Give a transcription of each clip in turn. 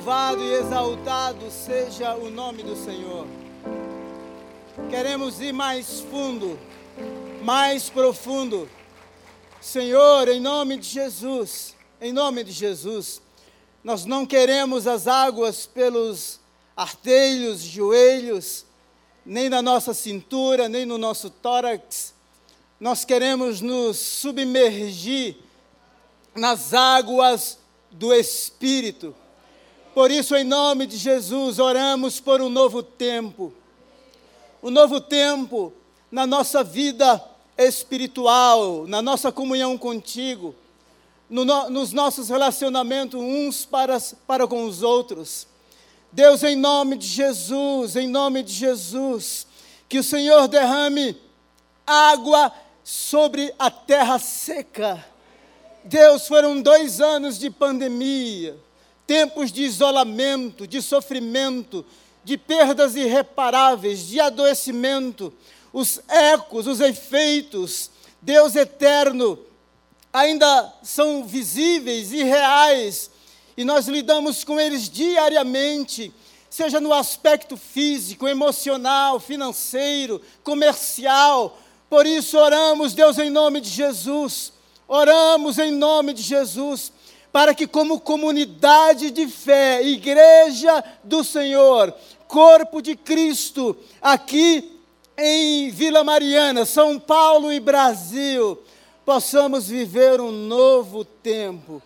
Louvado e exaltado seja o nome do Senhor. Queremos ir mais fundo, mais profundo. Senhor, em nome de Jesus, em nome de Jesus, nós não queremos as águas pelos artelhos, joelhos, nem na nossa cintura, nem no nosso tórax. Nós queremos nos submergir nas águas do Espírito. Por isso, em nome de Jesus, oramos por um novo tempo. Um novo tempo na nossa vida espiritual, na nossa comunhão contigo, no, nos nossos relacionamentos uns para, para com os outros. Deus, em nome de Jesus, em nome de Jesus, que o Senhor derrame água sobre a terra seca. Deus, foram dois anos de pandemia, tempos de isolamento, de sofrimento, de perdas irreparáveis, de adoecimento, os ecos, os efeitos, Deus eterno, ainda são visíveis e reais, e nós lidamos com eles diariamente, seja no aspecto físico, emocional, financeiro, comercial. Por isso oramos, Deus, em nome de Jesus, oramos em nome de Jesus para que, como comunidade de fé, igreja do Senhor, corpo de Cristo, aqui em Vila Mariana, São Paulo e Brasil, possamos viver um novo tempo.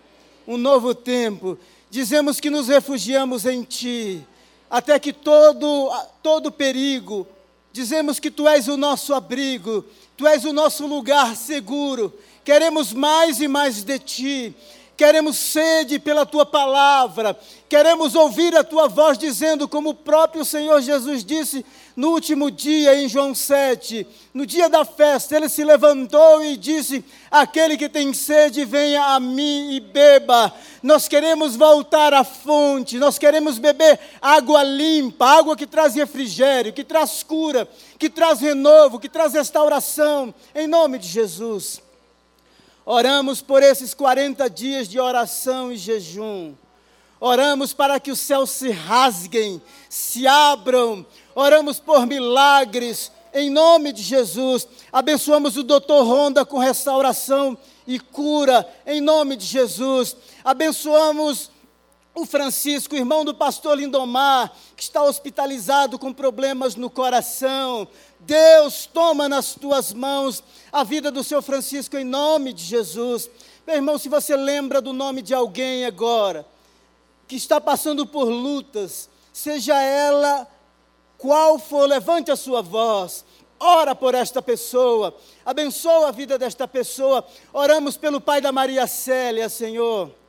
Um novo tempo. Dizemos que nos refugiamos em Ti, até que todo, todo perigo, dizemos que Tu és o nosso abrigo, Tu és o nosso lugar seguro. Queremos mais e mais de Ti queremos sede pela tua palavra, queremos ouvir a tua voz dizendo, como o próprio Senhor Jesus disse no último dia, em João 7, no dia da festa, ele se levantou e disse: Aquele que tem sede, venha a mim e beba. Nós queremos voltar à fonte, nós queremos beber água limpa, água que traz refrigério, que traz cura, que traz renovo, que traz restauração, em nome de Jesus. Oramos por esses 40 dias de oração e jejum. Oramos para que os céus se rasguem, se abram. Oramos por milagres, em nome de Jesus. Abençoamos o doutor Ronda com restauração e cura, em nome de Jesus. Abençoamos o Francisco, irmão do pastor Lindomar, que está hospitalizado com problemas no coração. Deus, toma nas tuas mãos a vida do seu Francisco em nome de Jesus. Meu irmão, se você lembra do nome de alguém agora, que está passando por lutas, seja ela qual for, levante a sua voz, ora por esta pessoa, abençoa a vida desta pessoa. Oramos pelo pai da Maria Célia, Senhor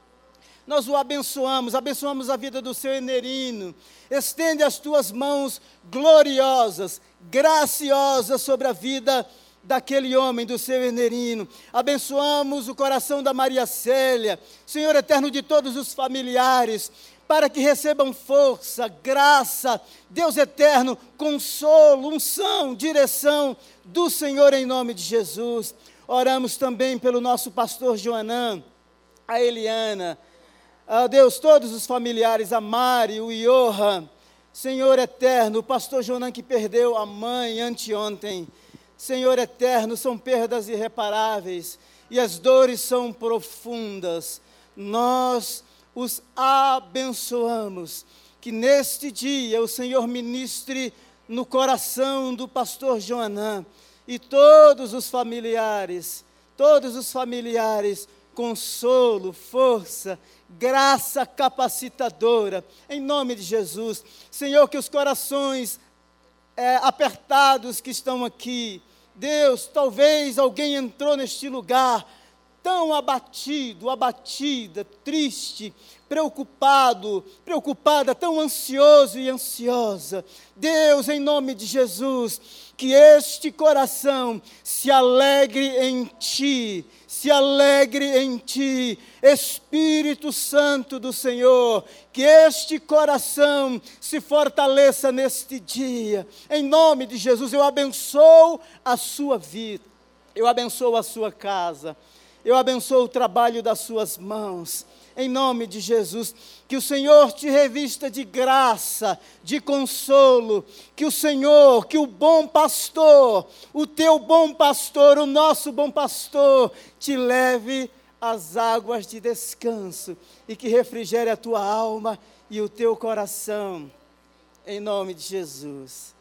nós o abençoamos, abençoamos a vida do seu Enerino. Estende as tuas mãos gloriosas, graciosas sobre a vida daquele homem, do seu Enerino. Abençoamos o coração da Maria Célia, Senhor eterno de todos os familiares, para que recebam força, graça, Deus eterno, consolo, unção, direção do Senhor em nome de Jesus. Oramos também pelo nosso pastor Joanã, a Eliana, a Deus, todos os familiares, a Mari, o Johan, Senhor eterno, o pastor Jonan que perdeu a mãe anteontem, Senhor eterno, são perdas irreparáveis e as dores são profundas. Nós os abençoamos. Que neste dia o Senhor ministre no coração do pastor Joanã e todos os familiares, todos os familiares, consolo, força graça capacitadora, em nome de Jesus. Senhor, que os corações é, apertados que estão aqui, Deus, talvez alguém entrou neste lugar tão abatido, abatida, triste, preocupado, preocupada, tão ansioso e ansiosa. Deus, em nome de Jesus, que este coração se alegre em Ti, se alegre em Ti, Espírito Santo do Senhor, que este coração se fortaleça neste dia, em nome de Jesus, eu abençoo a sua vida, eu abençoo a sua casa, eu abençoo o trabalho das suas mãos, em nome de Jesus. Que o Senhor te revista de graça, de consolo. Que o Senhor, que o bom pastor, o teu bom pastor, o nosso bom pastor, te leve às águas de descanso e que refrigere a tua alma e o teu coração. Em nome de Jesus.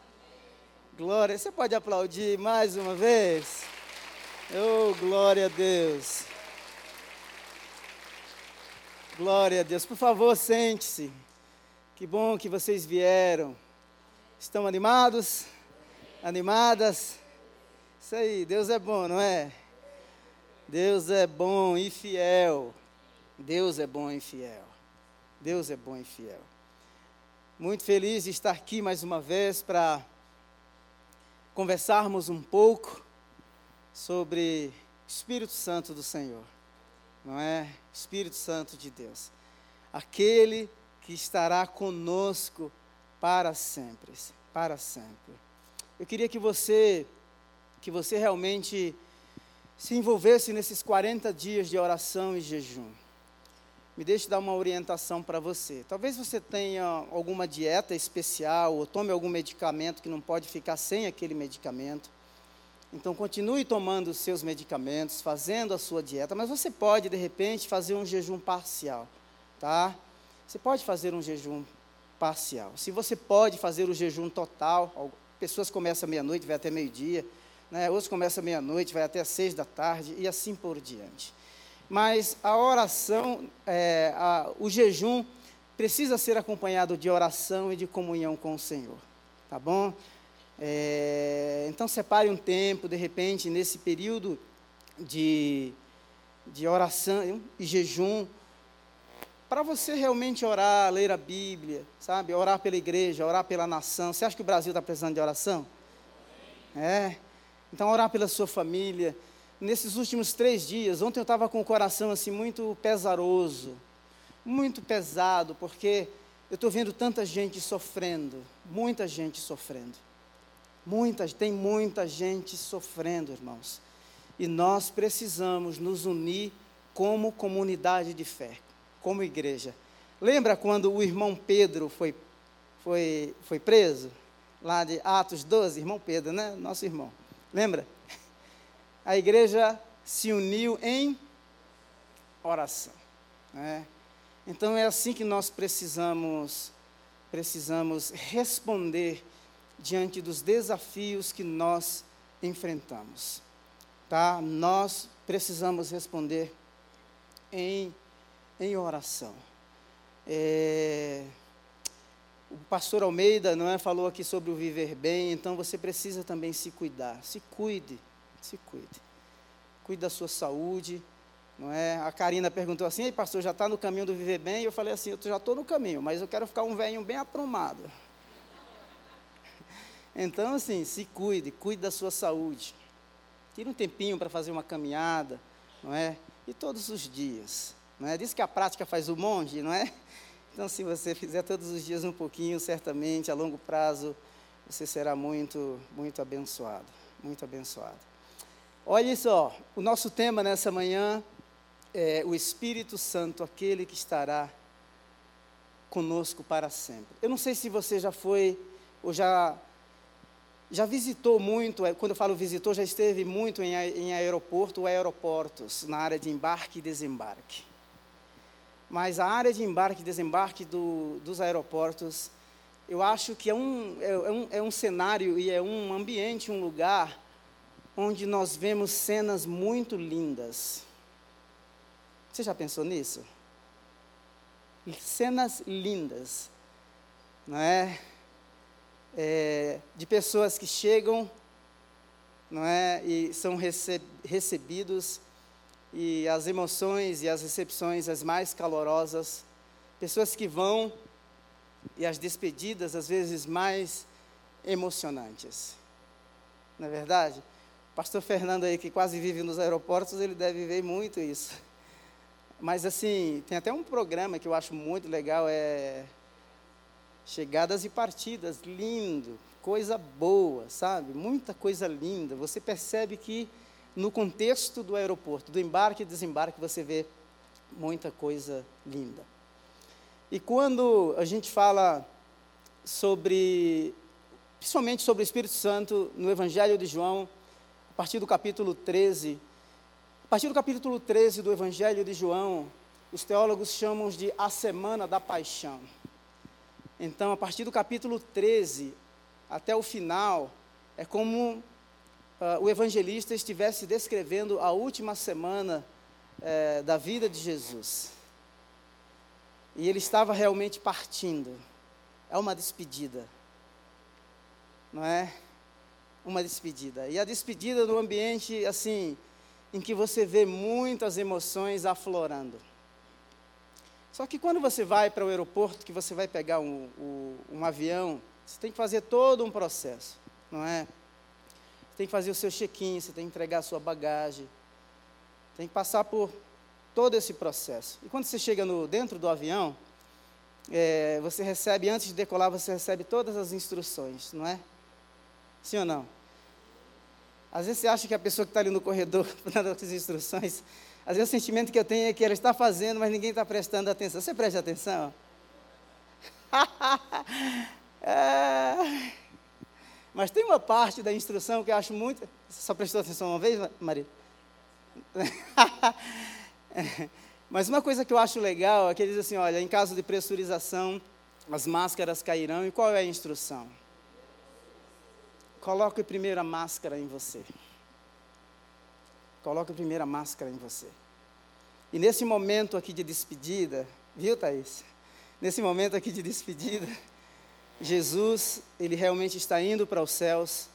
Glória. Você pode aplaudir mais uma vez? Oh, glória a Deus. Glória a Deus. Por favor, sente-se. Que bom que vocês vieram. Estão animados? Animadas? Isso aí, Deus é bom, não é? Deus é bom e fiel. Deus é bom e fiel. Deus é bom e fiel. Muito feliz de estar aqui mais uma vez para conversarmos um pouco sobre Espírito Santo do Senhor não é? Espírito Santo de Deus. Aquele que estará conosco para sempre, para sempre. Eu queria que você que você realmente se envolvesse nesses 40 dias de oração e jejum. Me deixe dar uma orientação para você. Talvez você tenha alguma dieta especial ou tome algum medicamento que não pode ficar sem aquele medicamento. Então continue tomando os seus medicamentos, fazendo a sua dieta, mas você pode de repente fazer um jejum parcial, tá? Você pode fazer um jejum parcial. Se você pode fazer o jejum total, pessoas começam meia-noite, vai até meio-dia, né? outros começam meia-noite, vai até seis da tarde e assim por diante. Mas a oração, é, a, o jejum precisa ser acompanhado de oração e de comunhão com o Senhor, tá bom? É, então, separe um tempo, de repente, nesse período de, de oração e jejum, para você realmente orar, ler a Bíblia, sabe? Orar pela igreja, orar pela nação. Você acha que o Brasil está precisando de oração? É. Então, orar pela sua família. Nesses últimos três dias, ontem eu estava com o coração assim muito pesaroso, muito pesado, porque eu estou vendo tanta gente sofrendo, muita gente sofrendo. Muita, tem muita gente sofrendo, irmãos. E nós precisamos nos unir como comunidade de fé, como igreja. Lembra quando o irmão Pedro foi, foi, foi preso? Lá de Atos 12, irmão Pedro, né? Nosso irmão. Lembra? A igreja se uniu em oração. Né? Então é assim que nós precisamos, precisamos responder diante dos desafios que nós enfrentamos. Tá? Nós precisamos responder em, em oração. É, o pastor Almeida não é, falou aqui sobre o viver bem, então você precisa também se cuidar. Se cuide, se cuide. Cuide da sua saúde. Não é? A Karina perguntou assim, Ei, pastor, já está no caminho do viver bem? E eu falei assim, eu já estou no caminho, mas eu quero ficar um velhinho bem aprumado. Então, assim, se cuide, cuide da sua saúde. Tire um tempinho para fazer uma caminhada, não é? E todos os dias, não é? Diz que a prática faz o monge, não é? Então, se você fizer todos os dias um pouquinho, certamente, a longo prazo, você será muito, muito abençoado, muito abençoado. Olha só, o nosso tema nessa manhã é o Espírito Santo, aquele que estará conosco para sempre. Eu não sei se você já foi ou já já visitou muito, é, quando eu falo visitou, já esteve muito em, em aeroporto ou aeroportos, na área de embarque e desembarque. Mas a área de embarque e desembarque do, dos aeroportos, eu acho que é um, é, é, um, é um cenário e é um ambiente, um lugar, onde nós vemos cenas muito lindas. Você já pensou nisso? Cenas lindas, não é? É, de pessoas que chegam não é, e são recebidos, e as emoções e as recepções as mais calorosas, pessoas que vão e as despedidas às vezes mais emocionantes. Não é verdade? O pastor Fernando aí, que quase vive nos aeroportos, ele deve ver muito isso. Mas assim, tem até um programa que eu acho muito legal, é chegadas e partidas, lindo, coisa boa, sabe? Muita coisa linda. Você percebe que no contexto do aeroporto, do embarque e desembarque, você vê muita coisa linda. E quando a gente fala sobre, principalmente sobre o Espírito Santo, no Evangelho de João, a partir do capítulo 13, a partir do capítulo 13 do Evangelho de João, os teólogos chamam de a Semana da Paixão. Então, a partir do capítulo 13 até o final, é como uh, o evangelista estivesse descrevendo a última semana uh, da vida de Jesus. E ele estava realmente partindo. É uma despedida. Não é? Uma despedida. E a despedida no ambiente, assim, em que você vê muitas emoções aflorando. Só que quando você vai para o aeroporto, que você vai pegar um, um, um avião, você tem que fazer todo um processo, não é? Você tem que fazer o seu check-in, você tem que entregar a sua bagagem, tem que passar por todo esse processo. E quando você chega no, dentro do avião, é, você recebe, antes de decolar, você recebe todas as instruções, não é? Sim ou não? Às vezes você acha que a pessoa que está ali no corredor dando as instruções, às vezes o sentimento que eu tenho é que ela está fazendo, mas ninguém está prestando atenção. Você presta atenção? é... Mas tem uma parte da instrução que eu acho muito. Você só prestou atenção uma vez, Maria? Mas uma coisa que eu acho legal é que ele diz assim: olha, em caso de pressurização, as máscaras cairão. E qual é a instrução? Coloque primeiro a máscara em você. Coloque a máscara em você. E nesse momento aqui de despedida, viu, Thaís? Nesse momento aqui de despedida, Jesus, ele realmente está indo para os céus.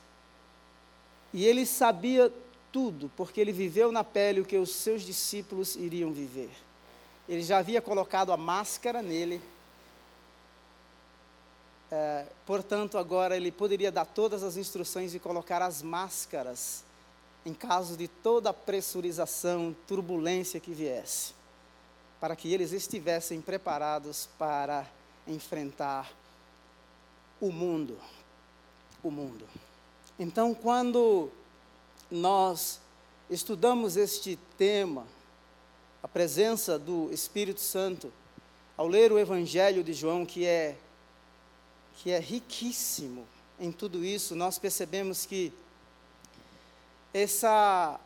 E ele sabia tudo, porque ele viveu na pele o que os seus discípulos iriam viver. Ele já havia colocado a máscara nele. É, portanto, agora ele poderia dar todas as instruções e colocar as máscaras em caso de toda a pressurização, turbulência que viesse, para que eles estivessem preparados para enfrentar o mundo. O mundo. Então, quando nós estudamos este tema, a presença do Espírito Santo, ao ler o Evangelho de João, que é, que é riquíssimo em tudo isso, nós percebemos que essa,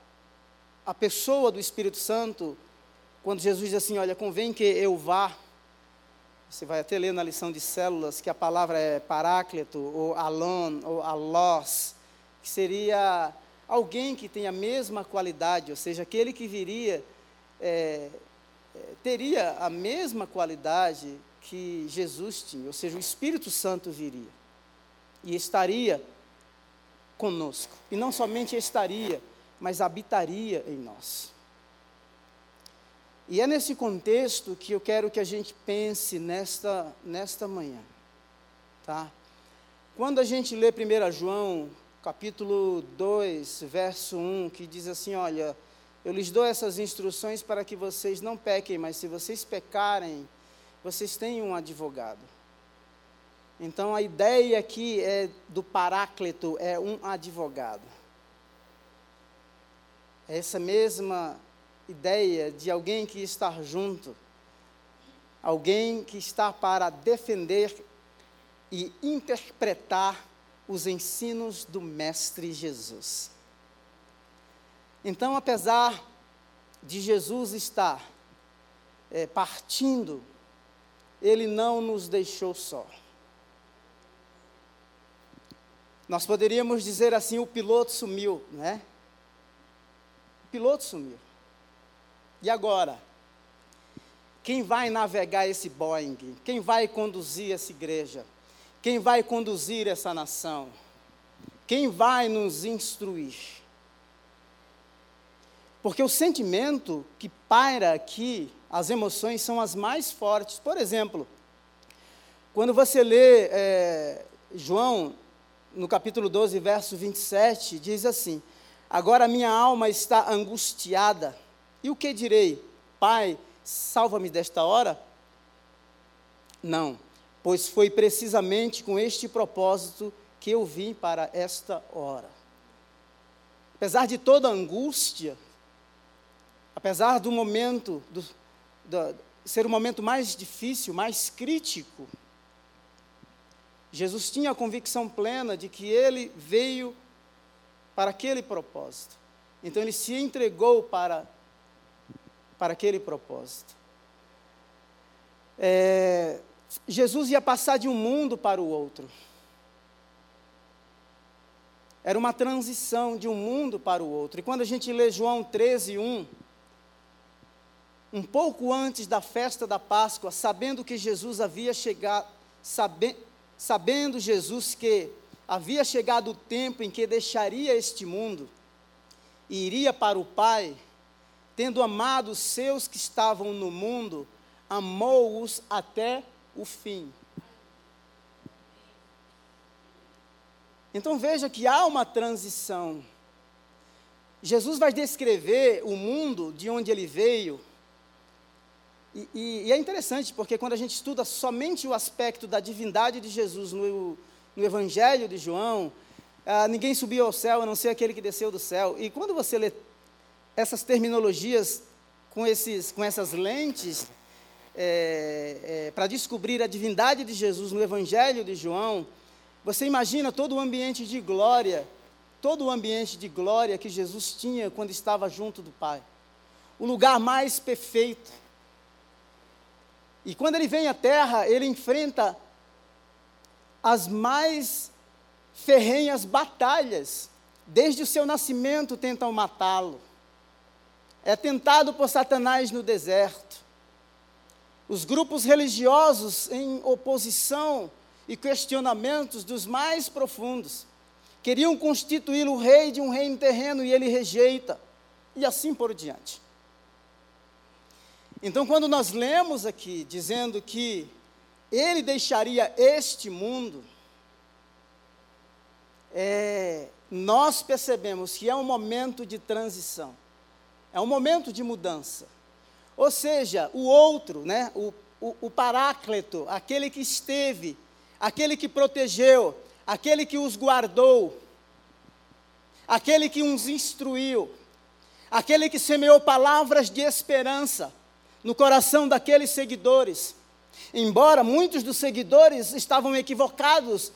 a pessoa do Espírito Santo, quando Jesus diz assim: Olha, convém que eu vá, você vai até ler na lição de células que a palavra é paráclito, ou alon, ou alós, que seria alguém que tem a mesma qualidade, ou seja, aquele que viria, é, é, teria a mesma qualidade que Jesus tinha, ou seja, o Espírito Santo viria e estaria conosco. E não somente estaria, mas habitaria em nós. E é nesse contexto que eu quero que a gente pense nesta, nesta manhã. Tá? Quando a gente lê 1 João capítulo 2, verso 1, que diz assim: Olha, eu lhes dou essas instruções para que vocês não pequem, mas se vocês pecarem, vocês têm um advogado. Então a ideia aqui é do paráclito, é um advogado. É essa mesma ideia de alguém que está junto, alguém que está para defender e interpretar os ensinos do Mestre Jesus. Então, apesar de Jesus estar é, partindo, ele não nos deixou só. Nós poderíamos dizer assim: o piloto sumiu, né? O piloto sumiu. E agora? Quem vai navegar esse Boeing? Quem vai conduzir essa igreja? Quem vai conduzir essa nação? Quem vai nos instruir? Porque o sentimento que paira aqui, as emoções são as mais fortes. Por exemplo, quando você lê é, João, no capítulo 12, verso 27, diz assim: Agora minha alma está angustiada, e o que direi? Pai, salva-me desta hora? Não pois foi precisamente com este propósito que eu vim para esta hora. Apesar de toda a angústia, apesar do momento do, do, ser o momento mais difícil, mais crítico, Jesus tinha a convicção plena de que ele veio para aquele propósito. Então ele se entregou para, para aquele propósito. É, Jesus ia passar de um mundo para o outro. Era uma transição de um mundo para o outro. E quando a gente lê João 13, 1, um pouco antes da festa da Páscoa, sabendo que Jesus havia chegado, sabe, sabendo Jesus que havia chegado o tempo em que deixaria este mundo e iria para o Pai, tendo amado os seus que estavam no mundo, amou-os até o fim. Então veja que há uma transição. Jesus vai descrever o mundo de onde ele veio. E, e, e, é interessante, porque quando a gente estuda somente o aspecto da divindade de Jesus no, no Evangelho de João, ah, ninguém subiu ao céu a não ser aquele que desceu do céu. E quando você lê essas terminologias com, esses, com essas lentes, é, é, para descobrir a divindade de Jesus no Evangelho de João, você imagina todo o ambiente de glória, todo o ambiente de glória que Jesus tinha quando estava junto do Pai. O lugar mais perfeito. E quando ele vem à terra, ele enfrenta as mais ferrenhas batalhas. Desde o seu nascimento tentam matá-lo. É tentado por Satanás no deserto. Os grupos religiosos em oposição e questionamentos dos mais profundos queriam constituí-lo rei de um reino terreno e ele rejeita, e assim por diante. Então, quando nós lemos aqui dizendo que ele deixaria este mundo, é, nós percebemos que é um momento de transição, é um momento de mudança. Ou seja, o outro, né, o, o, o paráclito, aquele que esteve, aquele que protegeu, aquele que os guardou, aquele que os instruiu, aquele que semeou palavras de esperança no coração daqueles seguidores. Embora muitos dos seguidores estavam equivocados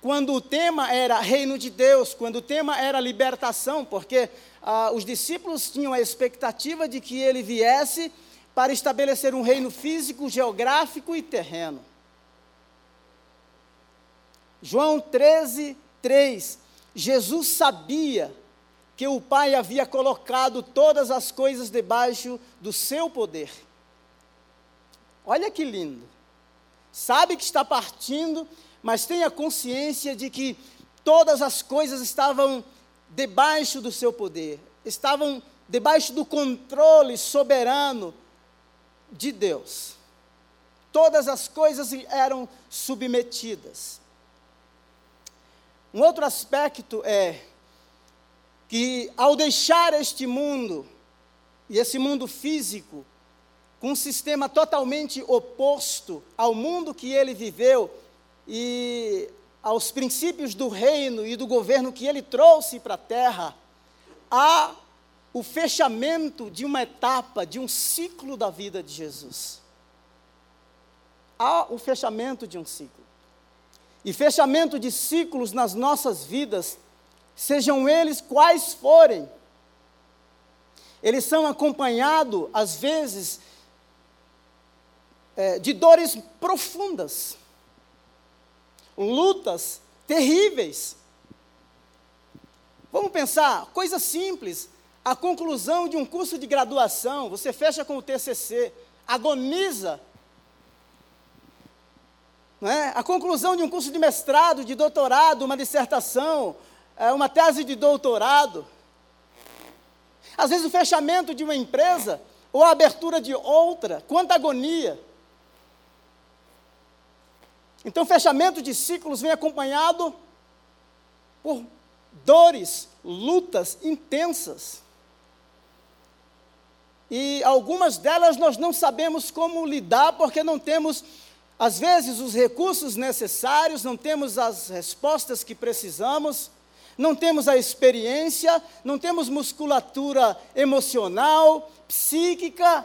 quando o tema era reino de Deus, quando o tema era libertação, porque ah, os discípulos tinham a expectativa de que ele viesse para estabelecer um reino físico, geográfico e terreno. João 13, 3. Jesus sabia que o Pai havia colocado todas as coisas debaixo do seu poder. Olha que lindo. Sabe que está partindo, mas tenha consciência de que todas as coisas estavam debaixo do seu poder, estavam debaixo do controle soberano de Deus. Todas as coisas eram submetidas. Um outro aspecto é que, ao deixar este mundo, e esse mundo físico, com um sistema totalmente oposto ao mundo que ele viveu e aos princípios do reino e do governo que ele trouxe para a terra, há o fechamento de uma etapa, de um ciclo da vida de Jesus. Há o fechamento de um ciclo. E fechamento de ciclos nas nossas vidas, sejam eles quais forem, eles são acompanhados, às vezes, é, de dores profundas, lutas terríveis. Vamos pensar, coisa simples, a conclusão de um curso de graduação, você fecha com o TCC, agoniza. Não é? A conclusão de um curso de mestrado, de doutorado, uma dissertação, uma tese de doutorado. Às vezes o fechamento de uma empresa ou a abertura de outra, quanta agonia. Então, fechamento de ciclos vem acompanhado por dores, lutas intensas. E algumas delas nós não sabemos como lidar, porque não temos, às vezes, os recursos necessários, não temos as respostas que precisamos, não temos a experiência, não temos musculatura emocional, psíquica,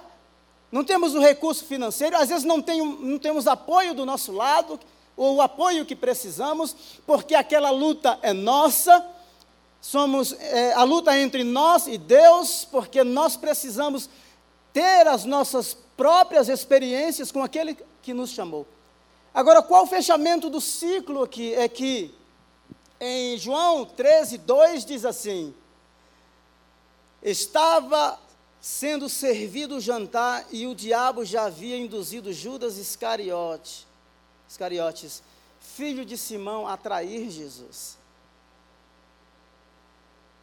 não temos o recurso financeiro, às vezes não, tem, não temos apoio do nosso lado, ou o apoio que precisamos, porque aquela luta é nossa, somos é, a luta é entre nós e Deus, porque nós precisamos ter as nossas próprias experiências com aquele que nos chamou. Agora, qual o fechamento do ciclo aqui? É que em João 13, 2 diz assim: Estava sendo servido o jantar e o diabo já havia induzido Judas Iscariote, Iscariotes, filho de Simão, a trair Jesus.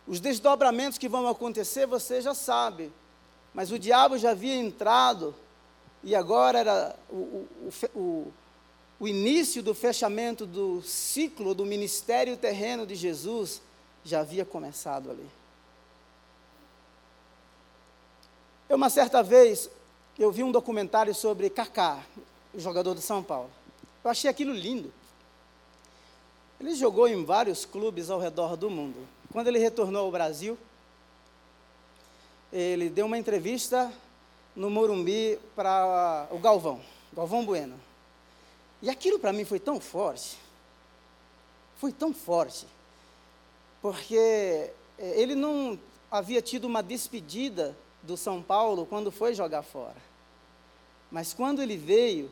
Os desdobramentos que vão acontecer você já sabe, mas o diabo já havia entrado e agora era o, o, o, o início do fechamento do ciclo do ministério terreno de Jesus já havia começado ali. Eu, uma certa vez, eu vi um documentário sobre Kaká, o jogador de São Paulo. Eu achei aquilo lindo. Ele jogou em vários clubes ao redor do mundo. Quando ele retornou ao Brasil, ele deu uma entrevista no Morumbi para o Galvão, Galvão Bueno. E aquilo para mim foi tão forte, foi tão forte, porque eh, ele não havia tido uma despedida do São Paulo quando foi jogar fora. Mas quando ele veio,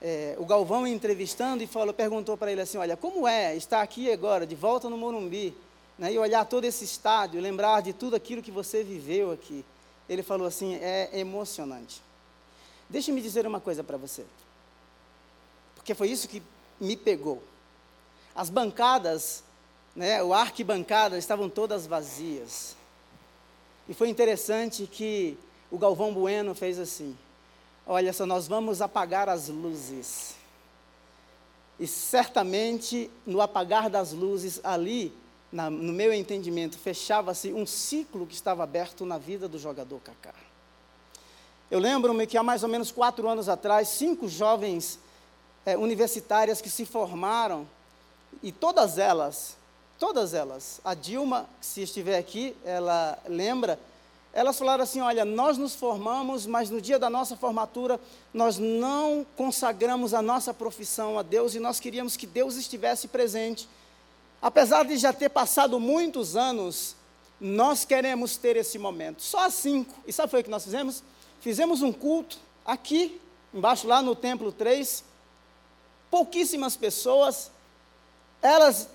é, o Galvão entrevistando e falou, perguntou para ele assim: Olha, como é estar aqui agora, de volta no Morumbi, né, e olhar todo esse estádio, lembrar de tudo aquilo que você viveu aqui? Ele falou assim: É emocionante. Deixe-me dizer uma coisa para você, porque foi isso que me pegou. As bancadas, né, o arquibancada estavam todas vazias. E foi interessante que o Galvão Bueno fez assim: Olha só, nós vamos apagar as luzes. E certamente, no apagar das luzes, ali, na, no meu entendimento, fechava-se um ciclo que estava aberto na vida do jogador Kaká. Eu lembro-me que há mais ou menos quatro anos atrás, cinco jovens é, universitárias que se formaram, e todas elas Todas elas. A Dilma, se estiver aqui, ela lembra. Elas falaram assim: olha, nós nos formamos, mas no dia da nossa formatura, nós não consagramos a nossa profissão a Deus e nós queríamos que Deus estivesse presente. Apesar de já ter passado muitos anos, nós queremos ter esse momento. Só cinco. E sabe foi o que nós fizemos? Fizemos um culto aqui, embaixo lá no Templo 3. Pouquíssimas pessoas. Elas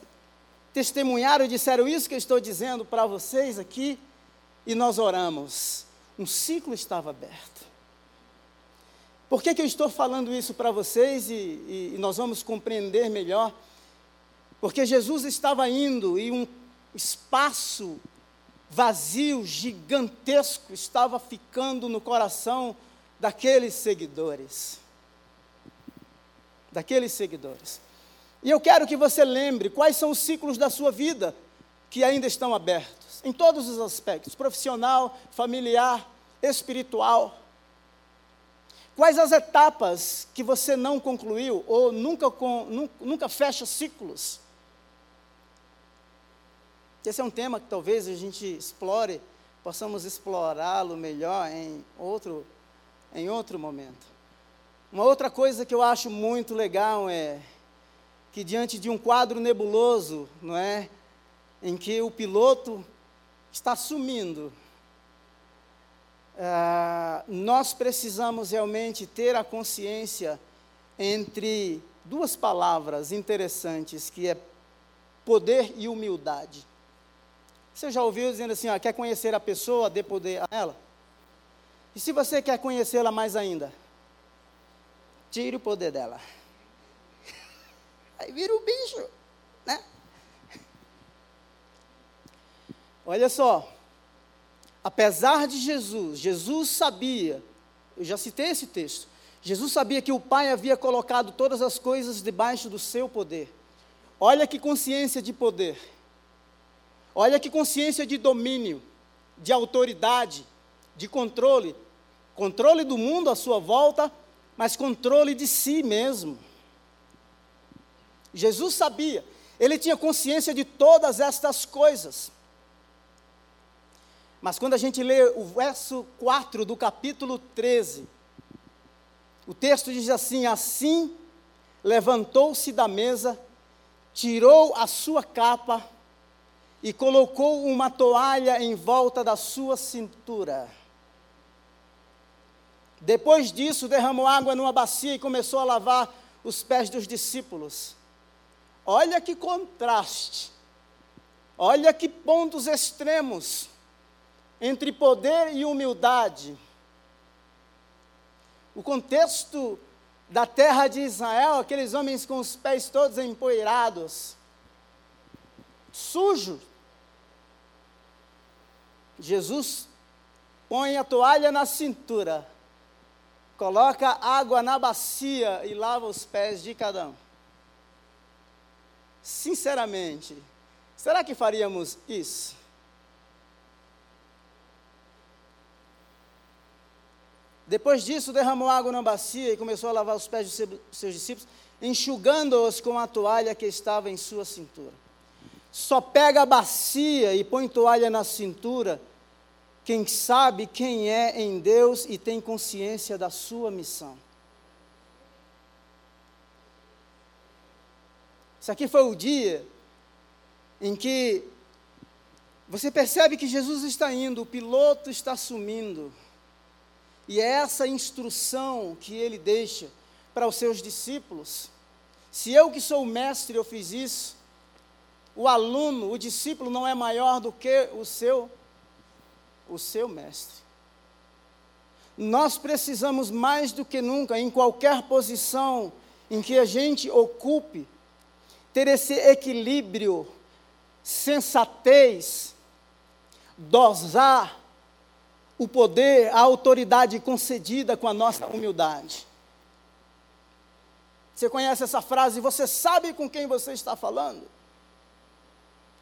testemunharam e disseram isso que eu estou dizendo para vocês aqui, e nós oramos. Um ciclo estava aberto. Por que, que eu estou falando isso para vocês e, e, e nós vamos compreender melhor? Porque Jesus estava indo e um espaço vazio, gigantesco, estava ficando no coração daqueles seguidores. Daqueles seguidores. E eu quero que você lembre quais são os ciclos da sua vida que ainda estão abertos, em todos os aspectos profissional, familiar, espiritual. Quais as etapas que você não concluiu ou nunca, com, nunca, fecha ciclos? Esse é um tema que talvez a gente explore, possamos explorá-lo melhor em outro, em outro momento. Uma outra coisa que eu acho muito legal é que diante de um quadro nebuloso, não é, em que o piloto está sumindo, ah, nós precisamos realmente ter a consciência entre duas palavras interessantes, que é poder e humildade. Você já ouviu dizendo assim, ó, quer conhecer a pessoa, dê poder a ela? E se você quer conhecê-la mais ainda? Tire o poder dela. Aí vira o bicho, né? Olha só, apesar de Jesus, Jesus sabia, eu já citei esse texto, Jesus sabia que o Pai havia colocado todas as coisas debaixo do seu poder. Olha que consciência de poder. Olha que consciência de domínio, de autoridade, de controle. Controle do mundo à sua volta, mas controle de si mesmo. Jesus sabia, ele tinha consciência de todas estas coisas. Mas quando a gente lê o verso 4 do capítulo 13, o texto diz assim: Assim levantou-se da mesa, tirou a sua capa e colocou uma toalha em volta da sua cintura. Depois disso, derramou água numa bacia e começou a lavar os pés dos discípulos. Olha que contraste, olha que pontos extremos entre poder e humildade. O contexto da terra de Israel, aqueles homens com os pés todos empoeirados, sujos. Jesus põe a toalha na cintura, coloca água na bacia e lava os pés de cada um. Sinceramente, será que faríamos isso? Depois disso, derramou água na bacia e começou a lavar os pés de seus discípulos, enxugando-os com a toalha que estava em sua cintura. Só pega a bacia e põe toalha na cintura quem sabe quem é em Deus e tem consciência da sua missão. Isso aqui foi o dia em que você percebe que Jesus está indo, o piloto está sumindo. E é essa instrução que ele deixa para os seus discípulos. Se eu que sou o mestre eu fiz isso, o aluno, o discípulo não é maior do que o seu o seu mestre. Nós precisamos mais do que nunca em qualquer posição em que a gente ocupe ter esse equilíbrio, sensatez, dosar o poder, a autoridade concedida com a nossa humildade. Você conhece essa frase? Você sabe com quem você está falando?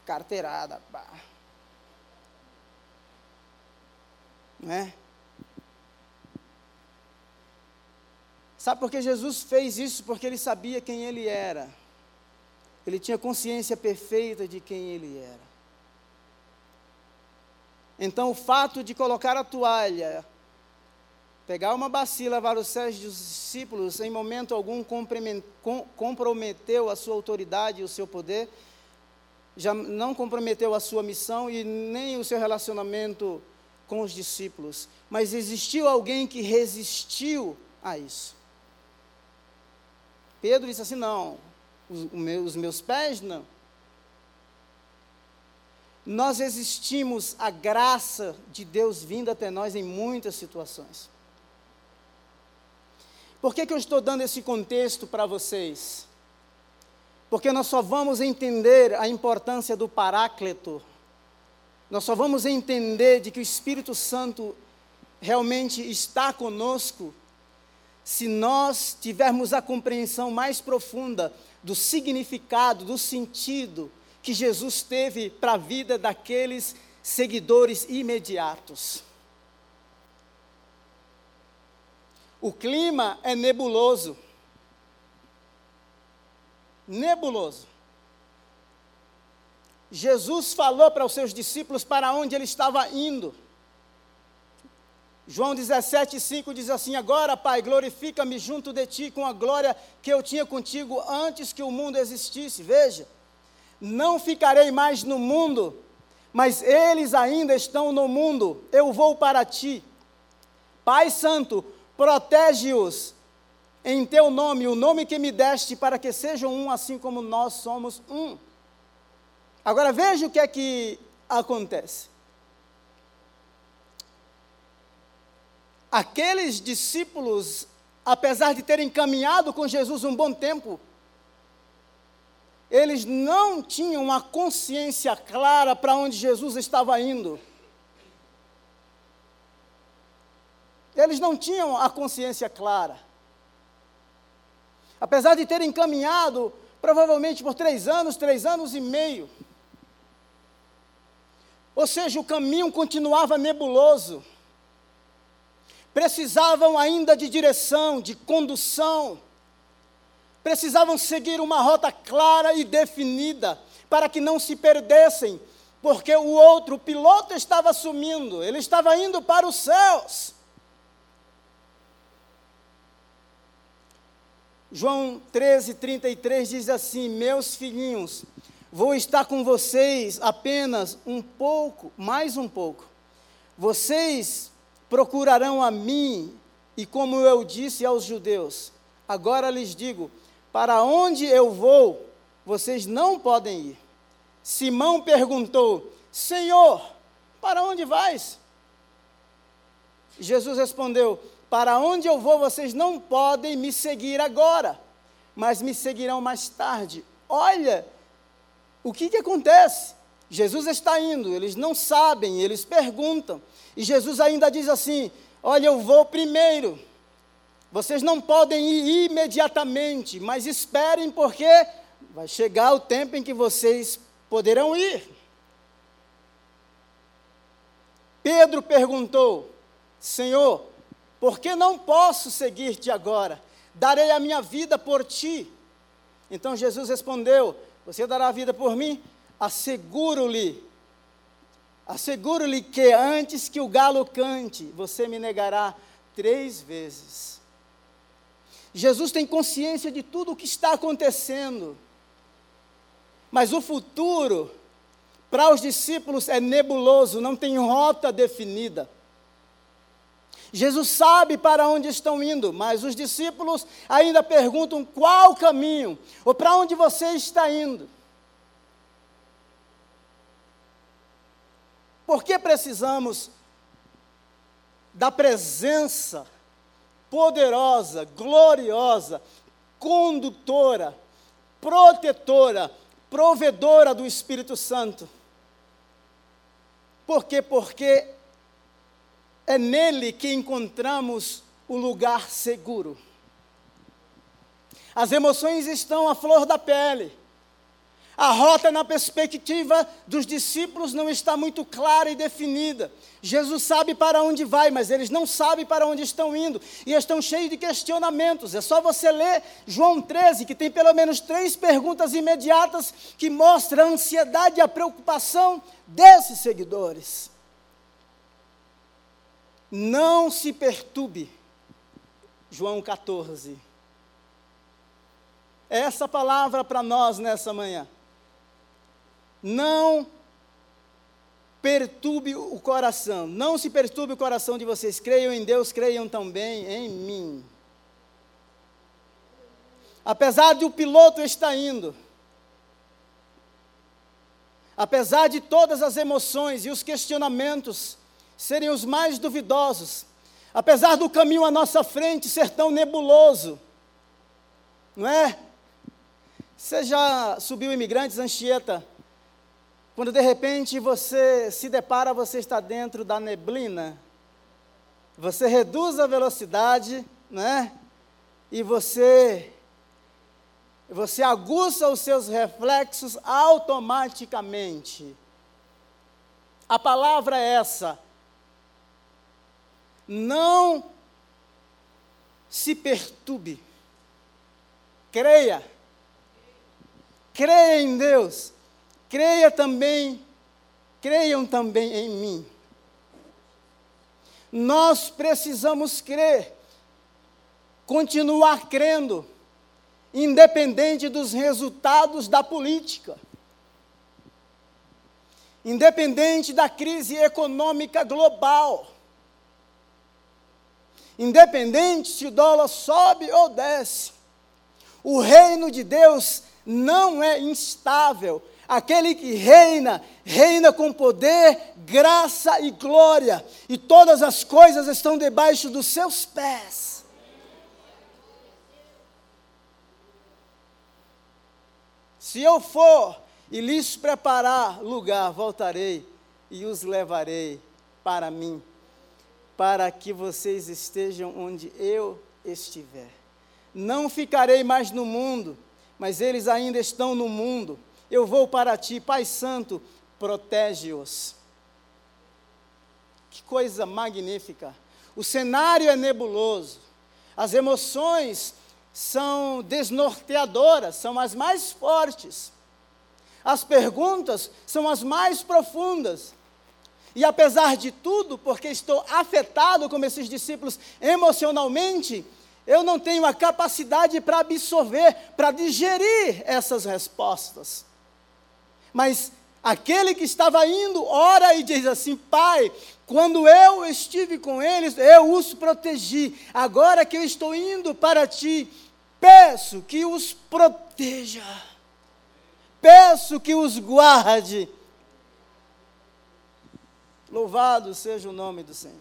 Carteirada. Pá. Né? Sabe por que Jesus fez isso? Porque ele sabia quem ele era. Ele tinha consciência perfeita de quem ele era. Então, o fato de colocar a toalha, pegar uma bacia lavar os pés dos discípulos, em momento algum comprometeu a sua autoridade e o seu poder, já não comprometeu a sua missão e nem o seu relacionamento com os discípulos. Mas existiu alguém que resistiu a isso. Pedro disse assim: não, os, meus pés não nós existimos a graça de Deus vindo até nós em muitas situações. Por que, que eu estou dando esse contexto para vocês? Porque nós só vamos entender a importância do Paráclito, nós só vamos entender de que o Espírito Santo realmente está conosco se nós tivermos a compreensão mais profunda do significado, do sentido, que Jesus teve para a vida daqueles seguidores imediatos. O clima é nebuloso. Nebuloso. Jesus falou para os seus discípulos para onde ele estava indo. João 17,5 diz assim: Agora, Pai, glorifica-me junto de ti com a glória que eu tinha contigo antes que o mundo existisse. Veja, não ficarei mais no mundo, mas eles ainda estão no mundo, eu vou para ti. Pai Santo, protege-os em teu nome, o nome que me deste, para que sejam um, assim como nós somos um. Agora veja o que é que acontece. Aqueles discípulos, apesar de terem caminhado com Jesus um bom tempo, eles não tinham uma consciência clara para onde Jesus estava indo. Eles não tinham a consciência clara. Apesar de terem caminhado provavelmente por três anos, três anos e meio. Ou seja, o caminho continuava nebuloso. Precisavam ainda de direção, de condução precisavam seguir uma rota clara e definida para que não se perdessem porque o outro, o piloto, estava sumindo, ele estava indo para os céus. João 13, 33 diz assim: Meus filhinhos, vou estar com vocês apenas um pouco, mais um pouco. Vocês procurarão a mim, e como eu disse aos judeus, agora lhes digo: para onde eu vou, vocês não podem ir. Simão perguntou: Senhor, para onde vais? Jesus respondeu: Para onde eu vou, vocês não podem me seguir agora, mas me seguirão mais tarde. Olha, o que, que acontece? Jesus está indo, eles não sabem, eles perguntam. E Jesus ainda diz assim: Olha, eu vou primeiro. Vocês não podem ir imediatamente, mas esperem, porque vai chegar o tempo em que vocês poderão ir. Pedro perguntou: Senhor, por que não posso seguir-te agora? Darei a minha vida por ti. Então Jesus respondeu: Você dará a vida por mim? Asseguro-lhe, asseguro-lhe que antes que o galo cante, você me negará três vezes. Jesus tem consciência de tudo o que está acontecendo. Mas o futuro, para os discípulos, é nebuloso, não tem rota definida. Jesus sabe para onde estão indo, mas os discípulos ainda perguntam qual caminho, ou para onde você está indo. Por que precisamos da presença poderosa, gloriosa, condutora, protetora, provedora do Espírito Santo. Por quê? Porque é nele que encontramos o lugar seguro. As emoções estão à flor da pele. A rota na perspectiva dos discípulos não está muito clara e definida. Jesus sabe para onde vai, mas eles não sabem para onde estão indo e estão cheios de questionamentos. É só você ler João 13, que tem pelo menos três perguntas imediatas que mostram a ansiedade e a preocupação desses seguidores. Não se perturbe. João 14. Essa palavra para nós nessa manhã. Não perturbe o coração. Não se perturbe o coração de vocês. Creiam em Deus, creiam também em mim. Apesar de o piloto estar indo, apesar de todas as emoções e os questionamentos serem os mais duvidosos, apesar do caminho à nossa frente ser tão nebuloso, não é? Você já subiu Imigrantes Anchieta quando de repente você se depara, você está dentro da neblina, você reduz a velocidade, né? E você você aguça os seus reflexos automaticamente. A palavra é essa. Não se perturbe. Creia. Creia em Deus creia também, creiam também em mim. Nós precisamos crer, continuar crendo, independente dos resultados da política, independente da crise econômica global, independente se o dólar sobe ou desce. O reino de Deus não é instável, Aquele que reina, reina com poder, graça e glória, e todas as coisas estão debaixo dos seus pés. Se eu for e lhes preparar lugar, voltarei e os levarei para mim, para que vocês estejam onde eu estiver. Não ficarei mais no mundo, mas eles ainda estão no mundo eu vou para ti, Pai Santo, protege-os. Que coisa magnífica. O cenário é nebuloso, as emoções são desnorteadoras, são as mais fortes. As perguntas são as mais profundas. E apesar de tudo, porque estou afetado como esses discípulos emocionalmente, eu não tenho a capacidade para absorver, para digerir essas respostas. Mas aquele que estava indo, ora e diz assim: Pai, quando eu estive com eles, eu os protegi. Agora que eu estou indo para ti, peço que os proteja. Peço que os guarde. Louvado seja o nome do Senhor.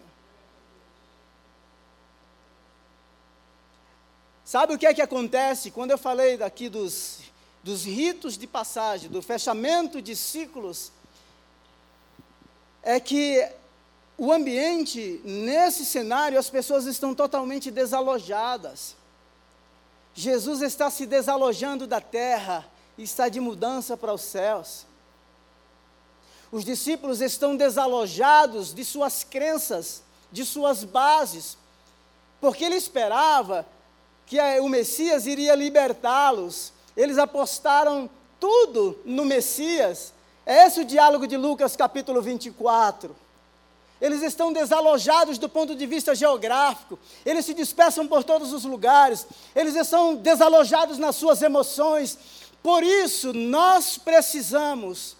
Sabe o que é que acontece quando eu falei daqui dos, dos ritos de passagem, do fechamento de ciclos? É que o ambiente, nesse cenário, as pessoas estão totalmente desalojadas. Jesus está se desalojando da terra e está de mudança para os céus. Os discípulos estão desalojados de suas crenças, de suas bases, porque ele esperava que o Messias iria libertá-los. Eles apostaram tudo no Messias. É esse o diálogo de Lucas capítulo 24. Eles estão desalojados do ponto de vista geográfico, eles se dispersam por todos os lugares, eles estão desalojados nas suas emoções. Por isso, nós precisamos,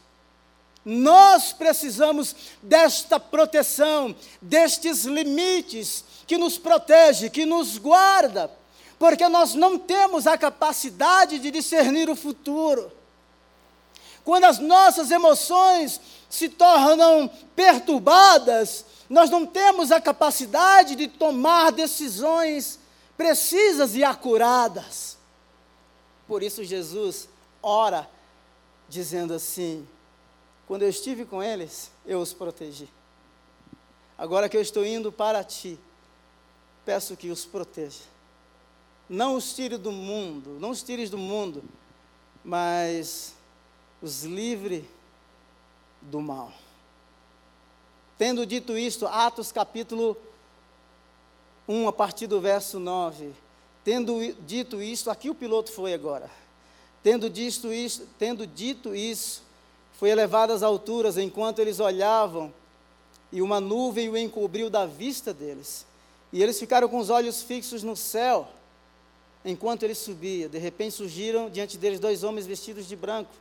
nós precisamos desta proteção, destes limites que nos protege, que nos guarda, porque nós não temos a capacidade de discernir o futuro. Quando as nossas emoções se tornam perturbadas, nós não temos a capacidade de tomar decisões precisas e acuradas. Por isso, Jesus ora, dizendo assim: Quando eu estive com eles, eu os protegi. Agora que eu estou indo para ti, peço que os proteja. Não os tire do mundo, não os tires do mundo, mas os livre do mal. Tendo dito isto, Atos capítulo 1, a partir do verso 9. Tendo dito isto, aqui o piloto foi agora. Tendo dito isso, tendo dito isso, foi elevado às alturas enquanto eles olhavam, e uma nuvem o encobriu da vista deles. E eles ficaram com os olhos fixos no céu, enquanto ele subia. De repente surgiram diante deles dois homens vestidos de branco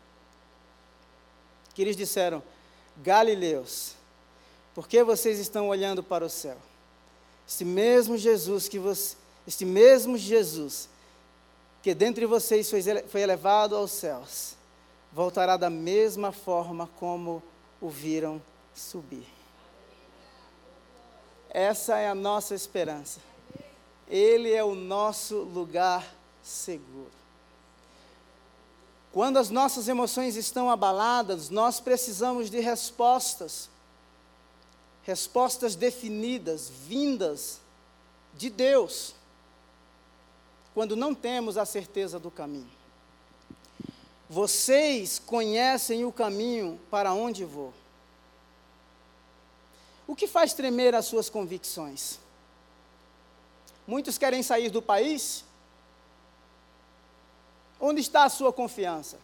que eles disseram: Galileus, por que vocês estão olhando para o céu? Este mesmo Jesus que você, este mesmo Jesus que dentre vocês foi elevado aos céus, voltará da mesma forma como o viram subir. Essa é a nossa esperança. Ele é o nosso lugar seguro. Quando as nossas emoções estão abaladas, nós precisamos de respostas. Respostas definidas, vindas de Deus. Quando não temos a certeza do caminho. Vocês conhecem o caminho para onde vou. O que faz tremer as suas convicções? Muitos querem sair do país Onde está a sua confiança?